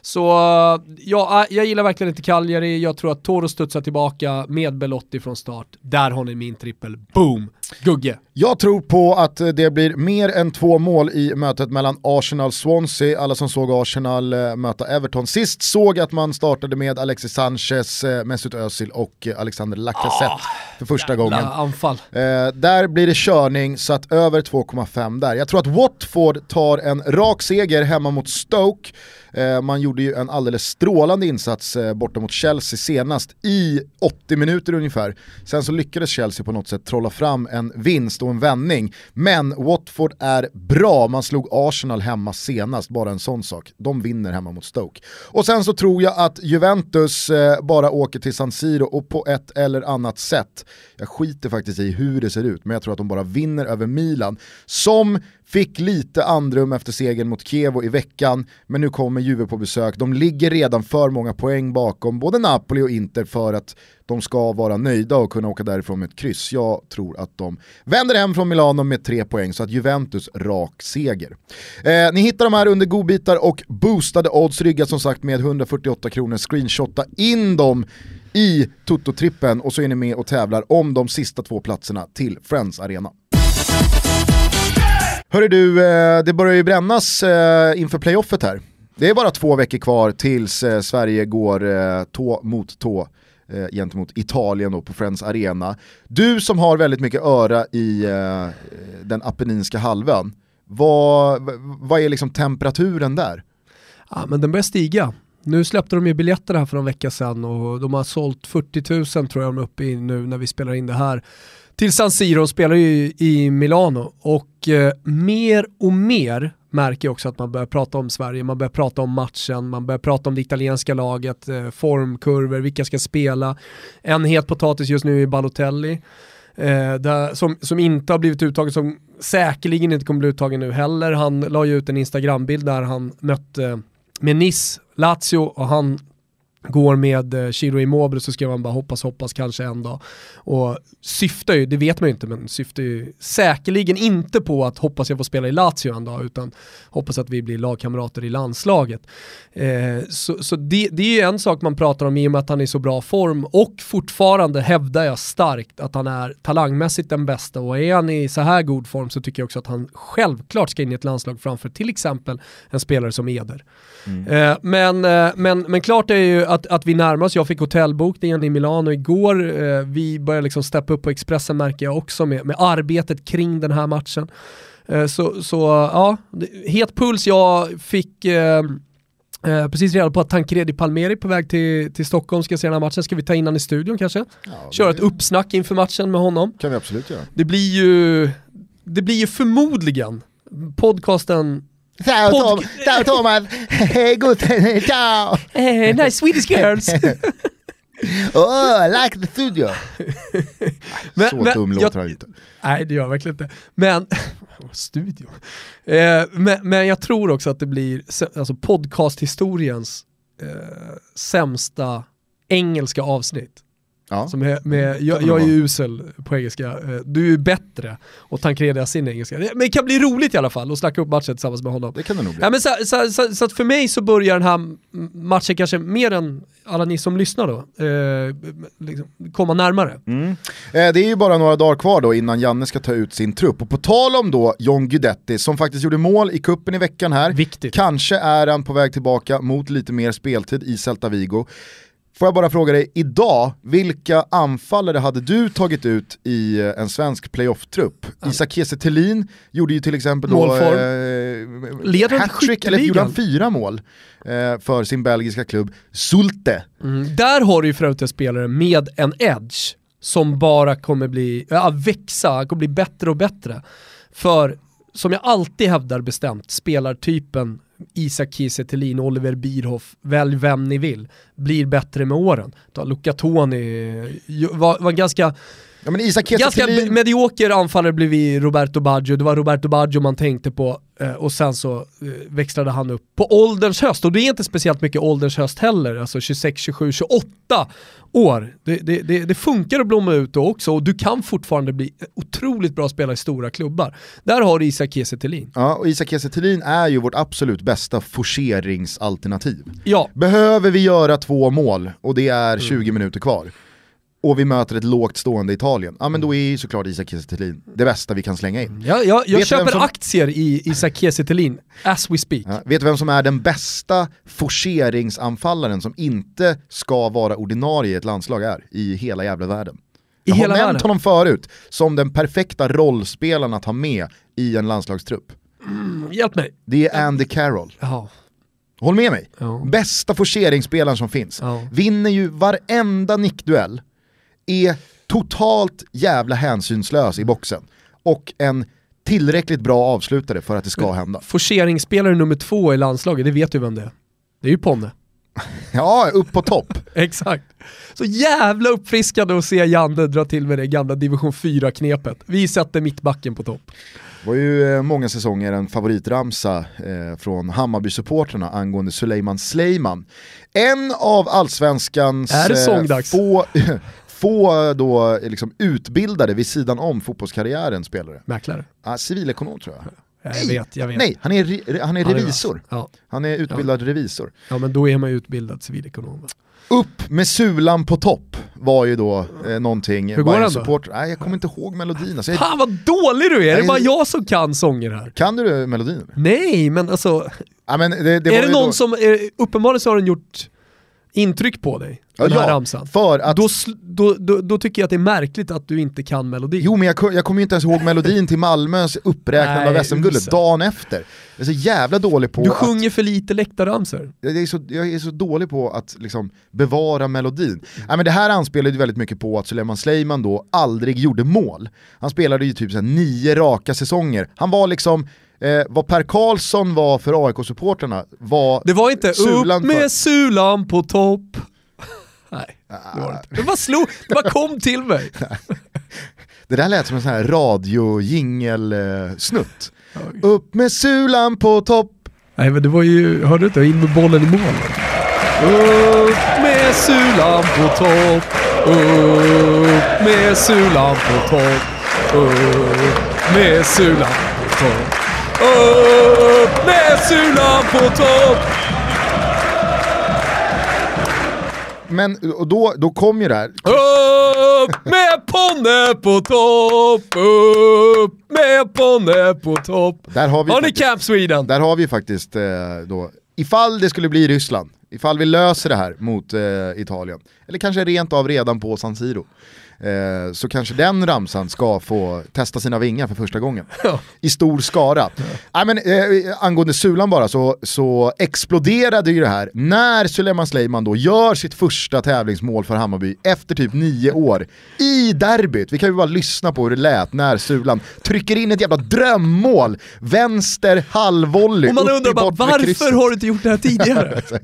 Så ja, äh, jag gillar verkligen inte Cagliari, jag tror att Toro studsar tillbaka med Belotti från start. Där har ni min trippel, boom! Gugge. Jag tror på att det blir mer än två mål i mötet mellan Arsenal-Swansea. Alla som såg Arsenal äh, möta Everton sist såg att man startade med Alexis Sanchez, äh, Mesut Özil och Alexander Lacazette ah, för första gången. anfall. Eh, där blir det körning så att över 2,5 där. Jag tror att Watford tar en rak seger hemma mot Stoke. Eh, man gjorde ju en alldeles strålande insats eh, borta mot Chelsea senast i 80 minuter ungefär. Sen så lyckades Chelsea på något sätt trolla fram en vinst och en vändning. Men Watford är bra, man slog Arsenal hemma senast, bara en sån sak. De vinner hemma mot Stoke. Och sen så tror jag att Juventus eh, bara åker till San Siro och på ett eller annat sätt, jag skiter faktiskt i hur det ser ut, men jag tror att de bara vinner över Milan. Som Fick lite andrum efter segern mot Kievo i veckan, men nu kommer Juve på besök. De ligger redan för många poäng bakom både Napoli och Inter för att de ska vara nöjda och kunna åka därifrån med ett kryss. Jag tror att de vänder hem från Milano med tre poäng, så att Juventus rak seger. Eh, ni hittar de här under godbitar och boostade odds, ryggat som sagt med 148 kronor. Screenshotta in dem i Toto-trippen och så är ni med och tävlar om de sista två platserna till Friends Arena. Hörru du, eh, det börjar ju brännas eh, inför playoffet här. Det är bara två veckor kvar tills eh, Sverige går tå mot tå gentemot Italien då på Friends Arena. Du som har väldigt mycket öra i den apenninska halvön, vad, vad är liksom temperaturen där? Ja, men den börjar stiga. Nu släppte de ju biljetter här för en vecka sedan och de har sålt 40 000 tror jag de är uppe i nu när vi spelar in det här till San Siro de spelar ju i Milano och eh, mer och mer märker jag också att man börjar prata om Sverige, man börjar prata om matchen, man börjar prata om det italienska laget, eh, formkurvor, vilka ska spela. En het potatis just nu är Balotelli. eh, där, som, som inte har blivit uttagen, som säkerligen inte kommer bli uttagen nu heller. Han la ju ut en Instagram-bild där han mötte eh, med Nice, Lazio och han går med eh, Chiro Immobile så ska man bara hoppas, hoppas kanske en dag. Och syftar ju, det vet man ju inte, men syftar ju säkerligen inte på att hoppas jag får spela i Lazio en dag, utan hoppas att vi blir lagkamrater i landslaget. Eh, så så det, det är ju en sak man pratar om i och med att han är i så bra form och fortfarande hävdar jag starkt att han är talangmässigt den bästa och är han i så här god form så tycker jag också att han självklart ska in i ett landslag framför till exempel en spelare som Eder. Eh, men, eh, men, men klart är ju att, att vi närmar oss, jag fick hotellbokningen i Milano igår, eh, vi börjar liksom steppa upp på Expressen märker jag också med, med arbetet kring den här matchen. Eh, så, så ja, het puls, jag fick eh, Eh, precis reda på att Tancredi Palmeri på väg till, till Stockholm, ska se den här matchen. Ska vi ta in han i studion kanske? Köra ett uppsnack inför matchen med honom. kan vi absolut göra. Det blir ju, det blir ju förmodligen podcasten Ciao, Pod- Tom, ciao Thomas, good, ciao! eh, Nice Swedish girls. Oh, I like the studio! Men- så men dum låter han inte. Nej det gör jag verkligen inte. Men, studio. Eh, men, men jag tror också att det blir alltså podcasthistoriens eh, sämsta engelska avsnitt. Ja. Som är med, jag, jag är ju usel på engelska, Eh, du är ju bättre och Tancredi har sin engelska. Men det kan bli roligt i alla fall att snacka upp matchen tillsammans med honom. Det kan det nog bli. Ja, men så, så, så, så för mig så börjar den här matchen kanske mer än alla ni som lyssnar då, eh, liksom, komma närmare. Mm. Eh, Det är ju bara några dagar kvar då innan Janne ska ta ut sin trupp. Och på tal om då John Guidetti som faktiskt gjorde mål i kuppen i veckan här. Viktigt. Kanske är han på väg tillbaka mot lite mer speltid i Celta Vigo. Får jag bara fråga dig, idag, vilka anfallare hade du tagit ut i eh, en svensk playoff-trupp? Isak Kiese Thelin gjorde ju till exempel då eh, hattrick, eller gjorde han fyra mål eh, för sin belgiska klubb Sulte. Mm. Där har du ju för övrigt en spelare med en edge som bara kommer bli, ja, växa, kommer bli bättre och bättre. För, som jag alltid hävdar bestämt, spelartypen Isak Kiese Thelin, Oliver Bierhoff, välj vem ni vill, blir bättre med åren. Ta Luca Toni, var, var ganska Ja men Isak Ganska medioker anfallare blev vi Roberto Baggio, det var Roberto Baggio man tänkte på och sen så eh, växlade han upp på ålderns höst och det är inte speciellt mycket ålderns höst heller, alltså 26, 27, 28 år. Det, det, det, det funkar att blomma ut då också och du kan fortfarande bli otroligt bra spelare i stora klubbar. Där har du Isak Kiese. Ja, och Isak Kiese är ju vårt absolut bästa forceringsalternativ. Ja, Behöver vi göra två mål och det är Mm. 20 minuter kvar och vi möter ett lågt stående Italien, ja men då är ju såklart Isak Kiese det bästa vi kan slänga in. jag, jag, jag köper som- aktier i Isak Kiese as we speak. Ja, vet du vem som är den bästa forceringsanfallaren som inte ska vara ordinarie i ett landslag är i hela jävla världen? I Jag har nämnt världen. honom förut som den perfekta rollspelaren att ha med i en landslagstrupp. Hjälp mig. Det är Andy Carroll. Ja. Håll med mig. Ja. Bästa forceringsspelaren som finns. Ja. Vinner ju varenda nickduell, är totalt jävla hänsynslös i boxen och en tillräckligt bra avslutare för att det ska hända. Forceringsspelare nummer två i landslaget, det vet du vem det är. Det är ju Ponne. Ja, upp på topp. Exakt. Så jävla uppfriskande att se Janne dra till med det gamla division 4-knepet. Vi sätter mittbacken på topp. Det var ju eh, många säsonger en favoritramsa eh, från Hammarby-supporterna angående Suleiman Sleiman. En av allsvenskans Är det sångdags? få, få då, eh, liksom, utbildade vid sidan om fotbollskarriären spelare. Mäklare. Ah, civilekonom tror jag. Ja, jag vet, jag vet. Nej, han är, han är Han är revisor. Ja. Han är utbildad revisor. ja, men då är man ju utbildad civilekonom. Upp med sulan på topp var ju då eh, någonting. Hur går Bayern den då? Nej jag kommer inte ihåg melodin. Alltså, jag, Fan vad dålig du är! Är det Nej. bara jag som kan sånger här? kan du melodin? Nej, men alltså, Ja, men det, det är det någon då, som, uppenbarligen så har den gjort intryck på dig, Ja, den här ja, ramsan. för att Då, då, då, då tycker jag att det är märkligt att du inte kan melodin. Jo men jag, jag kommer ju inte ens ihåg melodin till Malmös uppräknande Nej, av SM-guldet dagen efter. Jag är så jävla dålig på du att, sjunger för lite läktarramsor. jag är, så, jag är så dålig på att liksom, bevara melodin. Nej, men det här anspelade ju väldigt mycket på att Suleiman Sleiman då aldrig gjorde mål. Han spelade ju typ så nio raka säsonger. Han var liksom, eh, vad Per Karlsson var för AIK-supporterna var Det var inte Sulan upp med för- sulan på topp. Nej, det var det inte. Det bara slog, det bara kom till mig. Det där lät som en sån här radiojingel-snutt. Upp med sulan på topp. Nej men det var ju, hörde du inte? In med bollen i mål. Upp med sulan på topp. Upp med sulan på topp. Upp med sulan på topp. Upp med sulan på topp. Men och då, då kom ju det här. Upp med Ponne på topp. Upp med Ponne på topp. Där har vi Har faktiskt- Camp Sweden? Där har vi faktiskt eh, då, ifall det skulle bli Ryssland, ifall vi löser det här mot eh, Italien, eller kanske rent av redan på San Siro, eh, så kanske den ramsan ska få testa sina vingar för första gången. Ja. I stor skara. Nej, men, eh, angående Sulan bara så, så exploderade ju det här när Suleiman Sleiman då gör sitt första tävlingsmål för Hammarby efter typ nio år i derbyt. Vi kan ju bara lyssna på hur det lät när Sulan trycker in ett jävla drömmål, vänster halvvolley Och man i undrar bara varför har du inte gjort det här tidigare?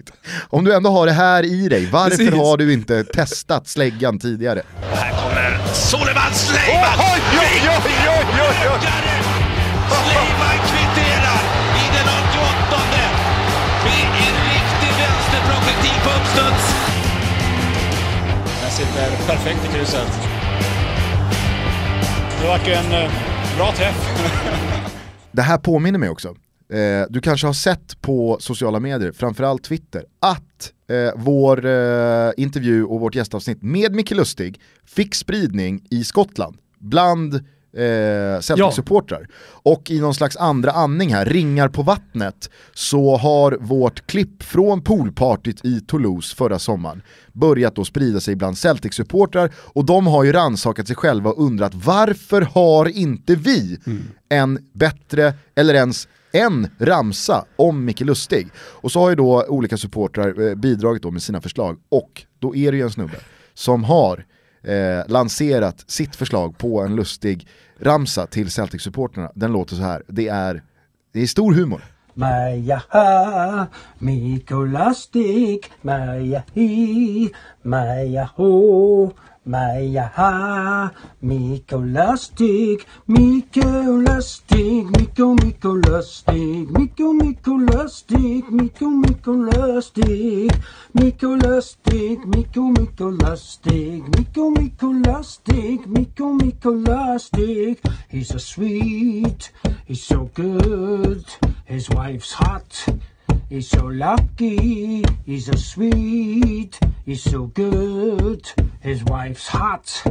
Om du ändå har det här i dig, varför Precis. har du inte testat släggan tidigare? Suleiman Sleiman! Oj, oj, oj, oj, oj, oj. Sleiman kvitterar i den 88 med en riktig vänsterprojektil på uppstuds. Den sitter perfekt i krysset. Det var en eh, bra träff. Det här påminner mig också. Eh, du kanske har sett på sociala medier, framförallt Twitter, att eh, vår eh, intervju och vårt gästavsnitt med Micke Lustig fick spridning i Skottland bland eh, Celtic-supportrar. Och i någon slags andra andning här, ringar på vattnet, så har vårt klipp från poolpartyt i Toulouse förra sommaren börjat då sprida sig bland Celtic-supportrar. Och de har ju rannsakat sig själva och undrat varför har inte vi en bättre, eller ens en ramsa om Micke Lustig. Och så har ju då olika supportrar eh, bidragit då med sina förslag och då är det ju en snubbe som har eh, lanserat sitt förslag på en lustig ramsa till Celtic-supportrarna. Den låter så här, det är, det är stor humor. Maja ha, Mikko Lustig, Maja hi, Maja ha, Mikko lastig, Mikko lastig, Mikko Mikko lustig, Mikko Mikko lustig, Mikko Mikko lustig, Mikko lustig, Mikko Mikko lustig, Mikko Mikko lustig, Mikko Mikko lustig. He's so sweet, he's so good, his wife's hot. He's so lucky, he's so sweet, he's so good, his wife's hot.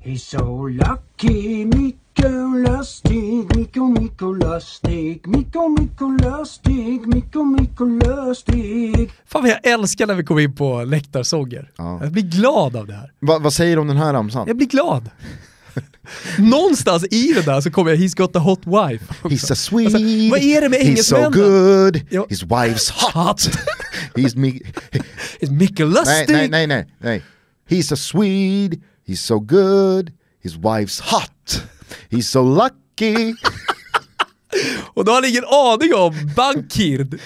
He's so lucky, Mikko Lustig, Mikko Mikko Lustig, Mikko Mikko Lustig, Mikko Mikko Lustig. Fan vad jag älskar när vi kommer in på läktarsånger. Ja. Jag blir glad av det här. Va, vad säger du om den här ramsan? Jag blir glad. Någonstans i det där så kommer jag He's got a hot wife. He's so sweet, Alltså, vad är det med he's so good, Ja. his wife's hot. Hot. he's It's Mikko nej, Lustig. nej, nej, nej, nej. He's so sweet, he's so good, his wife's hot. He's so lucky. Och då har han ingen aning om Bankird.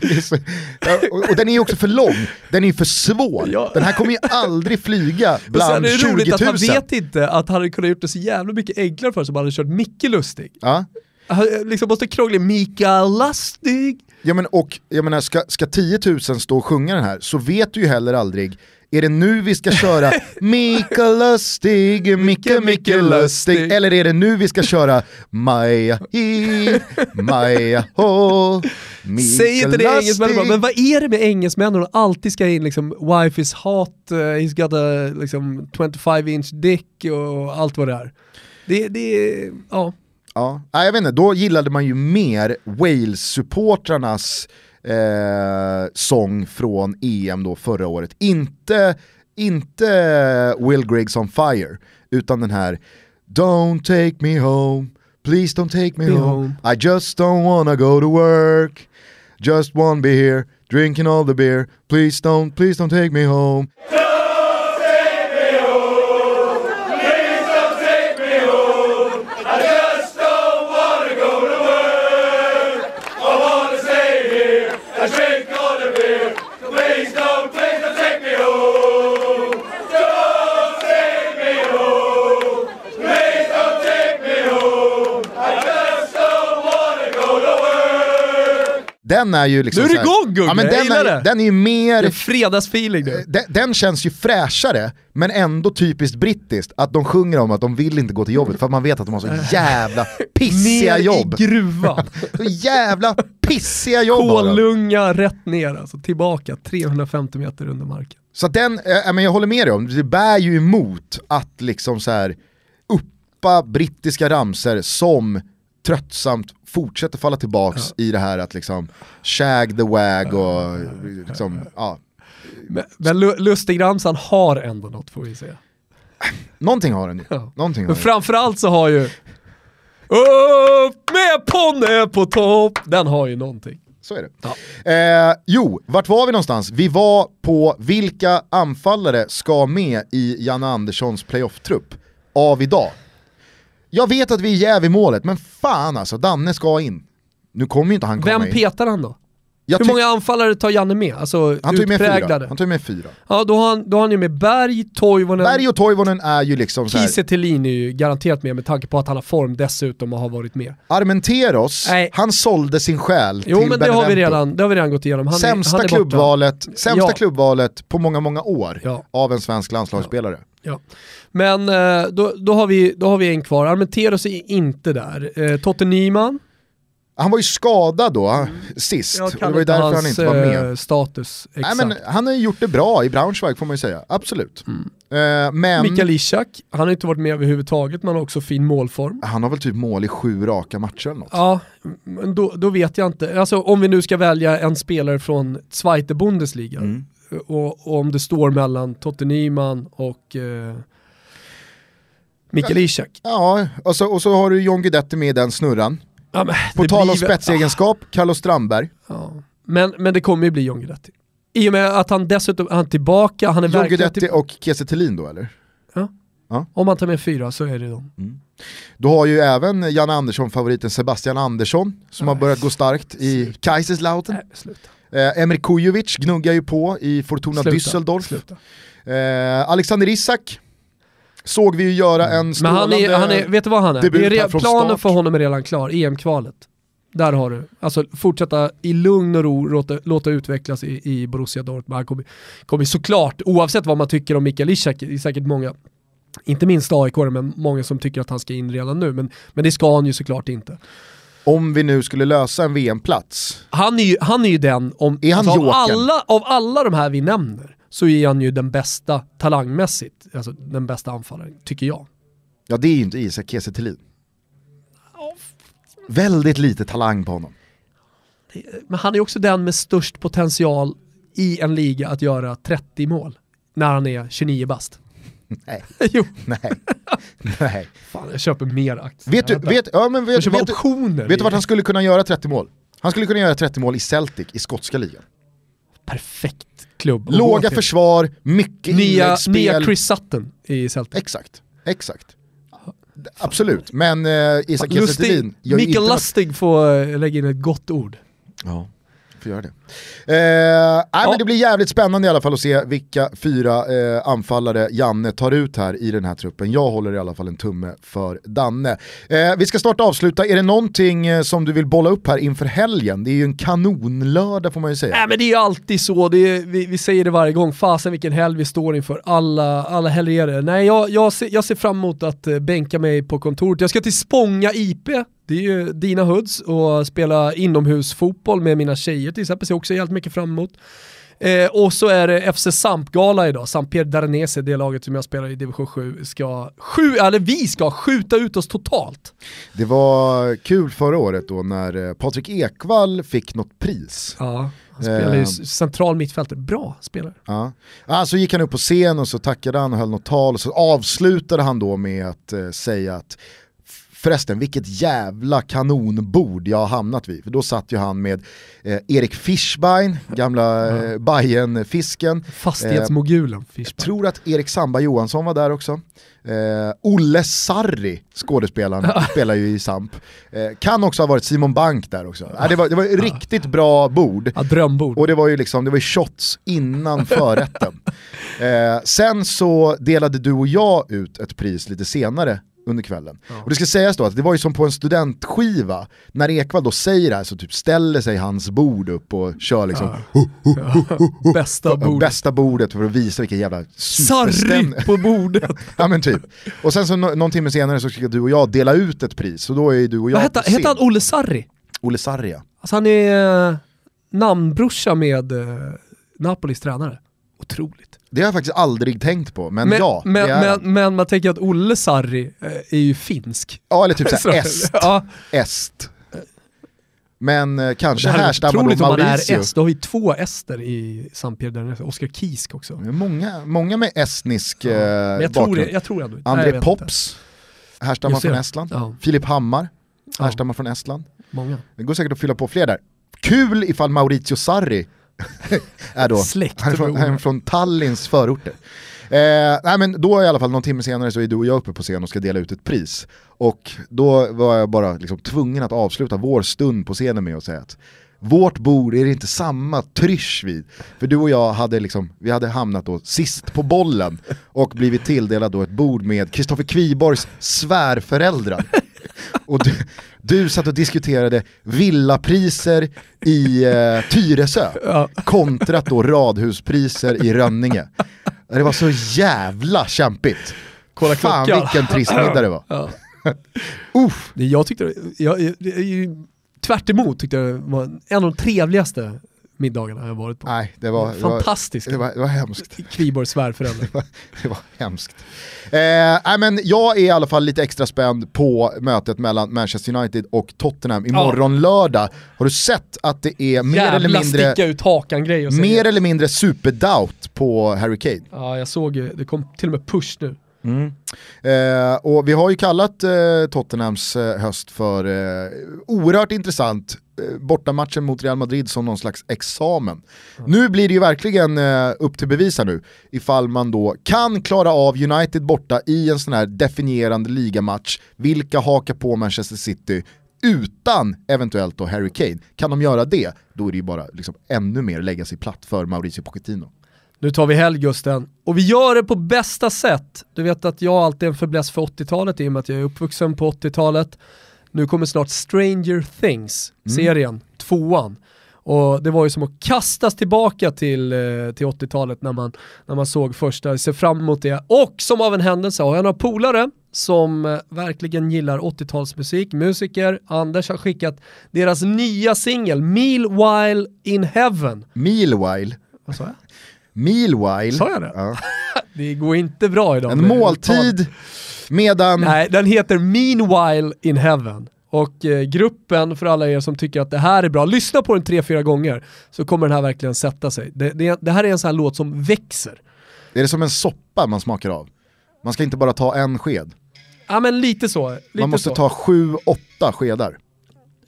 Det är så, ja, och, och den är också för lång, den är för svår. Ja. Den här kommer ju aldrig flyga bland är det 20 000. roligt att han vet inte att han hade kunnat gjort det så jävla mycket enklare för sig om han hade kört Micke Lustig. Ja. Han liksom måste krångla Mikael Lustig. Ja, men, och jag menar, ska, ska 10 000 stå och sjunga den här så vet du ju heller aldrig är det nu vi ska köra Mika Lustig, Micke Micke Lustig eller är det nu vi ska köra Maja hi, Maja ho, Mika Säg inte det engelsmännen bara, men vad är det med engelsmännen och alltid ska in liksom wife is hot, uh, he's got a liksom 25 inch dick och allt vad det är. Det, det ja. Ja, Nej, jag vet inte, då gillade man ju mer Wales-supportrarnas eh, sång från EM då förra året. Inte, inte Will Griggs on fire, utan den här Don't take me home, please don't take me Me home. home. I just don't wanna go to work, just wanna be here, drinking all the beer, please don't, please don't take me home. Den är ju liksom Nu är det här- igång, Gugge, ja, men den, är, det. den är ju Det mer är fredagsfeeling nu. den, den känns ju fräschare, men ändå typiskt brittiskt, att de sjunger om att de vill inte gå till jobbet för att man vet att de har så jävla pissiga Ner jobb. i gruvan. Så jävla pissiga jobb. Kolunga rätt ner, alltså tillbaka 350 meter under marken. Så den, eh, men jag håller med dig om, det bär ju emot att liksom så här uppa brittiska ramser som tröttsamt fortsätter falla tillbaks i det här att liksom shag the wag och liksom, ja, Men, men Lu- Lustigramsan har ändå något får vi säga. någonting har den. Ja. Någonting har Men framförallt så har ju upp med Ponne på topp, den har ju någonting. Så är det. Eh, jo, vart var vi någonstans? Vi var på vilka anfallare ska med i Janne Anderssons playoff-trupp av idag. Jag vet att vi är jäv i målet, men fan alltså, Danne ska in. Nu kommer ju inte han komma Vem in. petar han då? Jag Hur många anfallare tar Janne med? Alltså han ju med fyra. Han ju med fyra. Ja, då har, han, då har han ju med Berg, Toivonen, Berg och Toivonen är ju liksom så här. Kiese Thelin är ju garanterat med med tanke på att han har form dessutom och har varit med. Armenteros, Nej. han sålde sin själ Jo till men det har, vi Benevento. redan, det har vi redan gått igenom. Han är- sämsta, han är klubbvalet, sämsta Ja. klubbvalet på många, många år Ja. av en svensk landslagsspelare. Ja. Men eh, då, då, har vi, då har vi en kvar. Armenteros är inte där. Eh, Totte Nyman, Han var ju skadad då, sist, jag och det var ju därför hans han inte var med. eh, status Nej, exakt. men han har ju gjort det bra i Braunschweig får man ju säga, absolut. Eh, men Mikael Ishak, han har inte varit med överhuvudtaget men har också fin målform. han har väl typ mål i sju raka matcher eller något. Ja, men då, då vet jag inte. Alltså om vi nu ska välja en spelare från Zweite Bundesliga Mm. Och, och om det står mellan Totte Nyman och eh, Mikael Ishak. Ja, och så, och så har du John Guidetti med i den snurran. Ja, men På tal om blir väl- spetsegenskap, Carlos Strandberg. Ja. Men, men det kommer ju bli John Guidetti. I och med att han dessutom han är tillbaka, han är John Guidetti till, och Kiese Thelin då eller? Om man tar med fyra så är det de. Du har ju även Janne Andersson-favoriten Sebastian Andersson som har börjat gå starkt i Kaiserslautern. Nej, sluta. Eh, Emir Kujovic gnuggar ju på i Fortuna Sluta. Düsseldorf. Sluta. Eh, Alexander Isak såg vi ju göra en Men strålande... han är, han är, vet du vad han är? är re- planen för honom är redan klar, EM-kvalet. Där har du. Alltså fortsätta i lugn och ro, låta, låta utvecklas i, i Borussia Dortmund. Han kommer, kommer såklart, oavsett vad man tycker om Mikael Ishak, det är säkert många, inte minst aik men många som tycker att han ska in redan nu. Men, men det ska han ju såklart inte. Om vi nu skulle lösa en VM-plats, Han är ju, han är ju den, om, Är han alltså, av, alla, av alla de här vi nämner, så är han ju den bästa talangmässigt, alltså den bästa anfallaren, tycker jag. ja det är ju inte Isak Kiese Thelin. Väldigt lite talang på honom. Men han är också den med störst potential i en liga att göra 30 mål när han är 29 bast. Nej. jo, Nej. Nej. fan jag köper mer aktier. Vet du, Vänta. vet, ja, men vet, vet, optioner. vet du vart han skulle kunna göra 30 mål? Han skulle kunna göra 30 mål i Celtic i skotska ligan. Perfekt klubb. Låga försvar, mycket nya, nya Chris Sutton i Celtic. Exakt, exakt. Absolut, men eh, Isak Kiese Thelin Mikael Lustig får eh, lägga in ett gott ord. Ja, får göra det. Eh, nej, men det blir jävligt spännande i alla fall att se vilka fyra eh, anfallare Janne tar ut här i den här truppen. Jag håller i alla fall en tumme för Danne. Eh, vi ska snart avsluta, är det någonting eh, som du vill bolla upp här inför helgen? Det är ju en kanonlördag får man ju säga. Nej men det är ju alltid så, det är, vi, vi säger det varje gång, fasen vilken helg vi står inför, alla, alla helger är det. Nej jag, jag, ser, jag ser fram emot att eh, bänka mig på kontoret. Jag ska till Spånga IP, det är ju dina hoods, och spela inomhusfotboll med mina tjejer till exempel, ser också helt mycket fram emot. Eh, och så är det FC Samp-gala idag, Sampier Daranese, det laget som jag spelar i division 7, ska, sju, eller vi ska skjuta ut oss totalt. Det var kul förra året då när eh, Patrik Ekwall fick något pris. Ja, han spelar ju Eh. central mittfältare, bra spelare. Ja. Så gick han upp på scen och så tackade han och höll något tal och så avslutade han då med att eh, säga att Förresten, vilket jävla kanonbord jag har hamnat vid. För då satt ju han med eh, Erik Fischbein, gamla eh, Bajen-fisken. Fastighetsmogulen. Jag Fischbein. tror att Erik Samba Johansson var där också. Eh, Olle Sarri, skådespelaren, spelar ju i Samp. Eh, kan också ha varit Simon Bank där också. Ah, det, var, det var ett riktigt bra bord. Ja, drömbord. Och det var ju liksom, det var shots innan förrätten. Eh, sen så delade du och jag ut ett pris lite senare under kvällen. Och det ska sägas då att det var ju som på en studentskiva, när Ekvall då säger det här så typ ställer sig hans bord upp och kör liksom Bästa bordet. bästa bordet för att visa vilken jävla superstämning. Sarri på bordet. ja men typ. Och sen så nå- någon timme senare så ska du och jag dela ut ett pris, så då är ju du och jag hette, hette han Olle Sarri? Olle Sarri ja. Alltså han är eh, namnbrorsa med eh, Napolis tränare. Otroligt. Det har jag faktiskt aldrig tänkt på, men, Men, ja. men, det är men, men man tänker att Olle Sarri eh, är ju finsk. ja eller typ såhär est. Ja, est. Men eh, kanske det här är härstammar då otroligt om man är Mauricio. est. Då har vi två ester i Sampierre Dernese. Oskar Kisk också. Det är Många, många med estnisk eh, Men jag tror, bakgrund. det, jag tror ändå André Pops, härstammar Just det. från Estland. Ja. Filip Hammar, Ja. härstammar från Estland. inte. Många. Det går säkert att fylla på fler där. Kul ifall Maurizio Sarri är då, Släkt han är från, han är från Tallins förorter. Eh, nej men då i alla fall någon timme senare så är du och jag uppe på scen och ska dela ut ett pris. Och då var jag bara liksom tvungen att avsluta vår stund på scenen med att säga att vårt bord är det inte samma trysch vid. För du och jag hade, liksom, vi hade hamnat då sist på bollen och blivit tilldelad då ett bord med Kristoffer Kviborgs svärföräldrar. Och du, du satt och diskuterade villapriser i eh, Tyresö kontrat då radhuspriser i Rönninge. Det var så jävla kämpigt. Kolla Fan klockan. vilken trist middag det var. Ja. Uff. Jag tyckte, jag, jag, jag, tvärt emot tyckte jag det var en av de trevligaste middagarna jag varit på. Nej, det var, det var, Fantastiskt. det var, det var hemskt. Kviborgs svärföräldrar. Det var hemskt. Eh, nej, men jag är i alla fall lite extra spänd på mötet mellan Manchester United och Tottenham imorgon lördag. Har du sett att det är mer Jävla eller mindre, sticka ut hakan-grej. och säga. mer eller mindre superdoubt på Harry Kane? Ja, jag såg ju, det kom till och med push nu. Eh, och vi har ju kallat eh, Tottenhams eh, höst för eh, oerhört intressant. Eh, bortamatchen mot Real Madrid som någon slags examen. Nu blir det ju verkligen eh, upp till bevis här nu ifall man då kan klara av United borta i en sån här definierande ligamatch. Vilka hakar på Manchester City utan eventuellt då Harry Kane. Kan de göra det, då är det ju bara liksom ännu mer lägga sig platt för Mauricio Pochettino. Nu tar vi helg Gusten. Och vi gör det på bästa sätt. Du vet att jag alltid är en fäbless för 80-talet i och med att jag är uppvuxen på 80-talet. Nu kommer snart Stranger Things, serien, tvåan. Och det var ju som att kastas tillbaka till, eh, till 80-talet när man, när man såg första, jag ser fram emot det. Och som av en händelse har jag några polare som eh, verkligen gillar 80-talsmusik, musiker. Anders har skickat deras nya singel, Meanwhile in Heaven. Meanwhile, Vad sa jag? Meanwhile, Sa jag det? Ja. Det går inte bra idag. en måltid medan Nej, den heter Meanwhile in Heaven. Och eh, gruppen, för alla er som tycker att det här är bra, lyssna på den tre, fyra gånger så kommer den här verkligen sätta sig. Det, det, det här är en sån här låt som växer. är det som en soppa man smakar av. Man ska inte bara ta en sked, Ja men lite så. Lite man måste så. ta sju, åtta skedar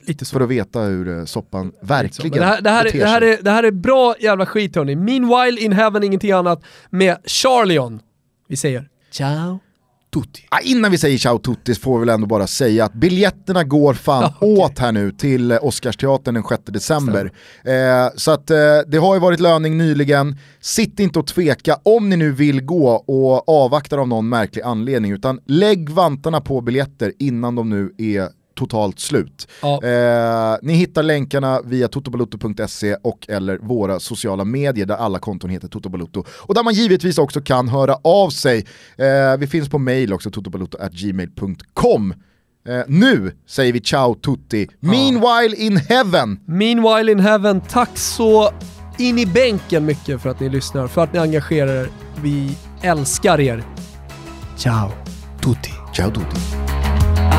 lite så. för att veta hur eh, soppan verkligen det, här, det, här är, det, här är, det här är bra jävla skit hörni. Meanwhile in Heaven, ingenting annat med Charlion. Vi säger ciao tutti. Ah, innan vi säger ciao tuttis får vi väl ändå bara säga att biljetterna går fan Ja, okej. åt här nu till eh, Oscarsteatern den 6 december. Eh, så att eh, det har ju varit löning nyligen, sitt inte och tveka om ni nu vill gå och avvaktar av någon märklig anledning utan lägg vantarna på biljetter innan de nu är totalt slut. Ja. Eh, ni hittar länkarna via totobalutto.se och eller våra sociala medier där alla konton heter Totobalutto. Och där man givetvis också kan höra av sig. Eh, vi finns på mail också, totobalutto.gmail.com. Eh, nu säger vi ciao tutti. Meanwhile in heaven! Meanwhile in Heaven, tack så in i bänken mycket för att ni lyssnar, för att ni engagerar er. Vi älskar er. Ciao tutti. Ciao tutti.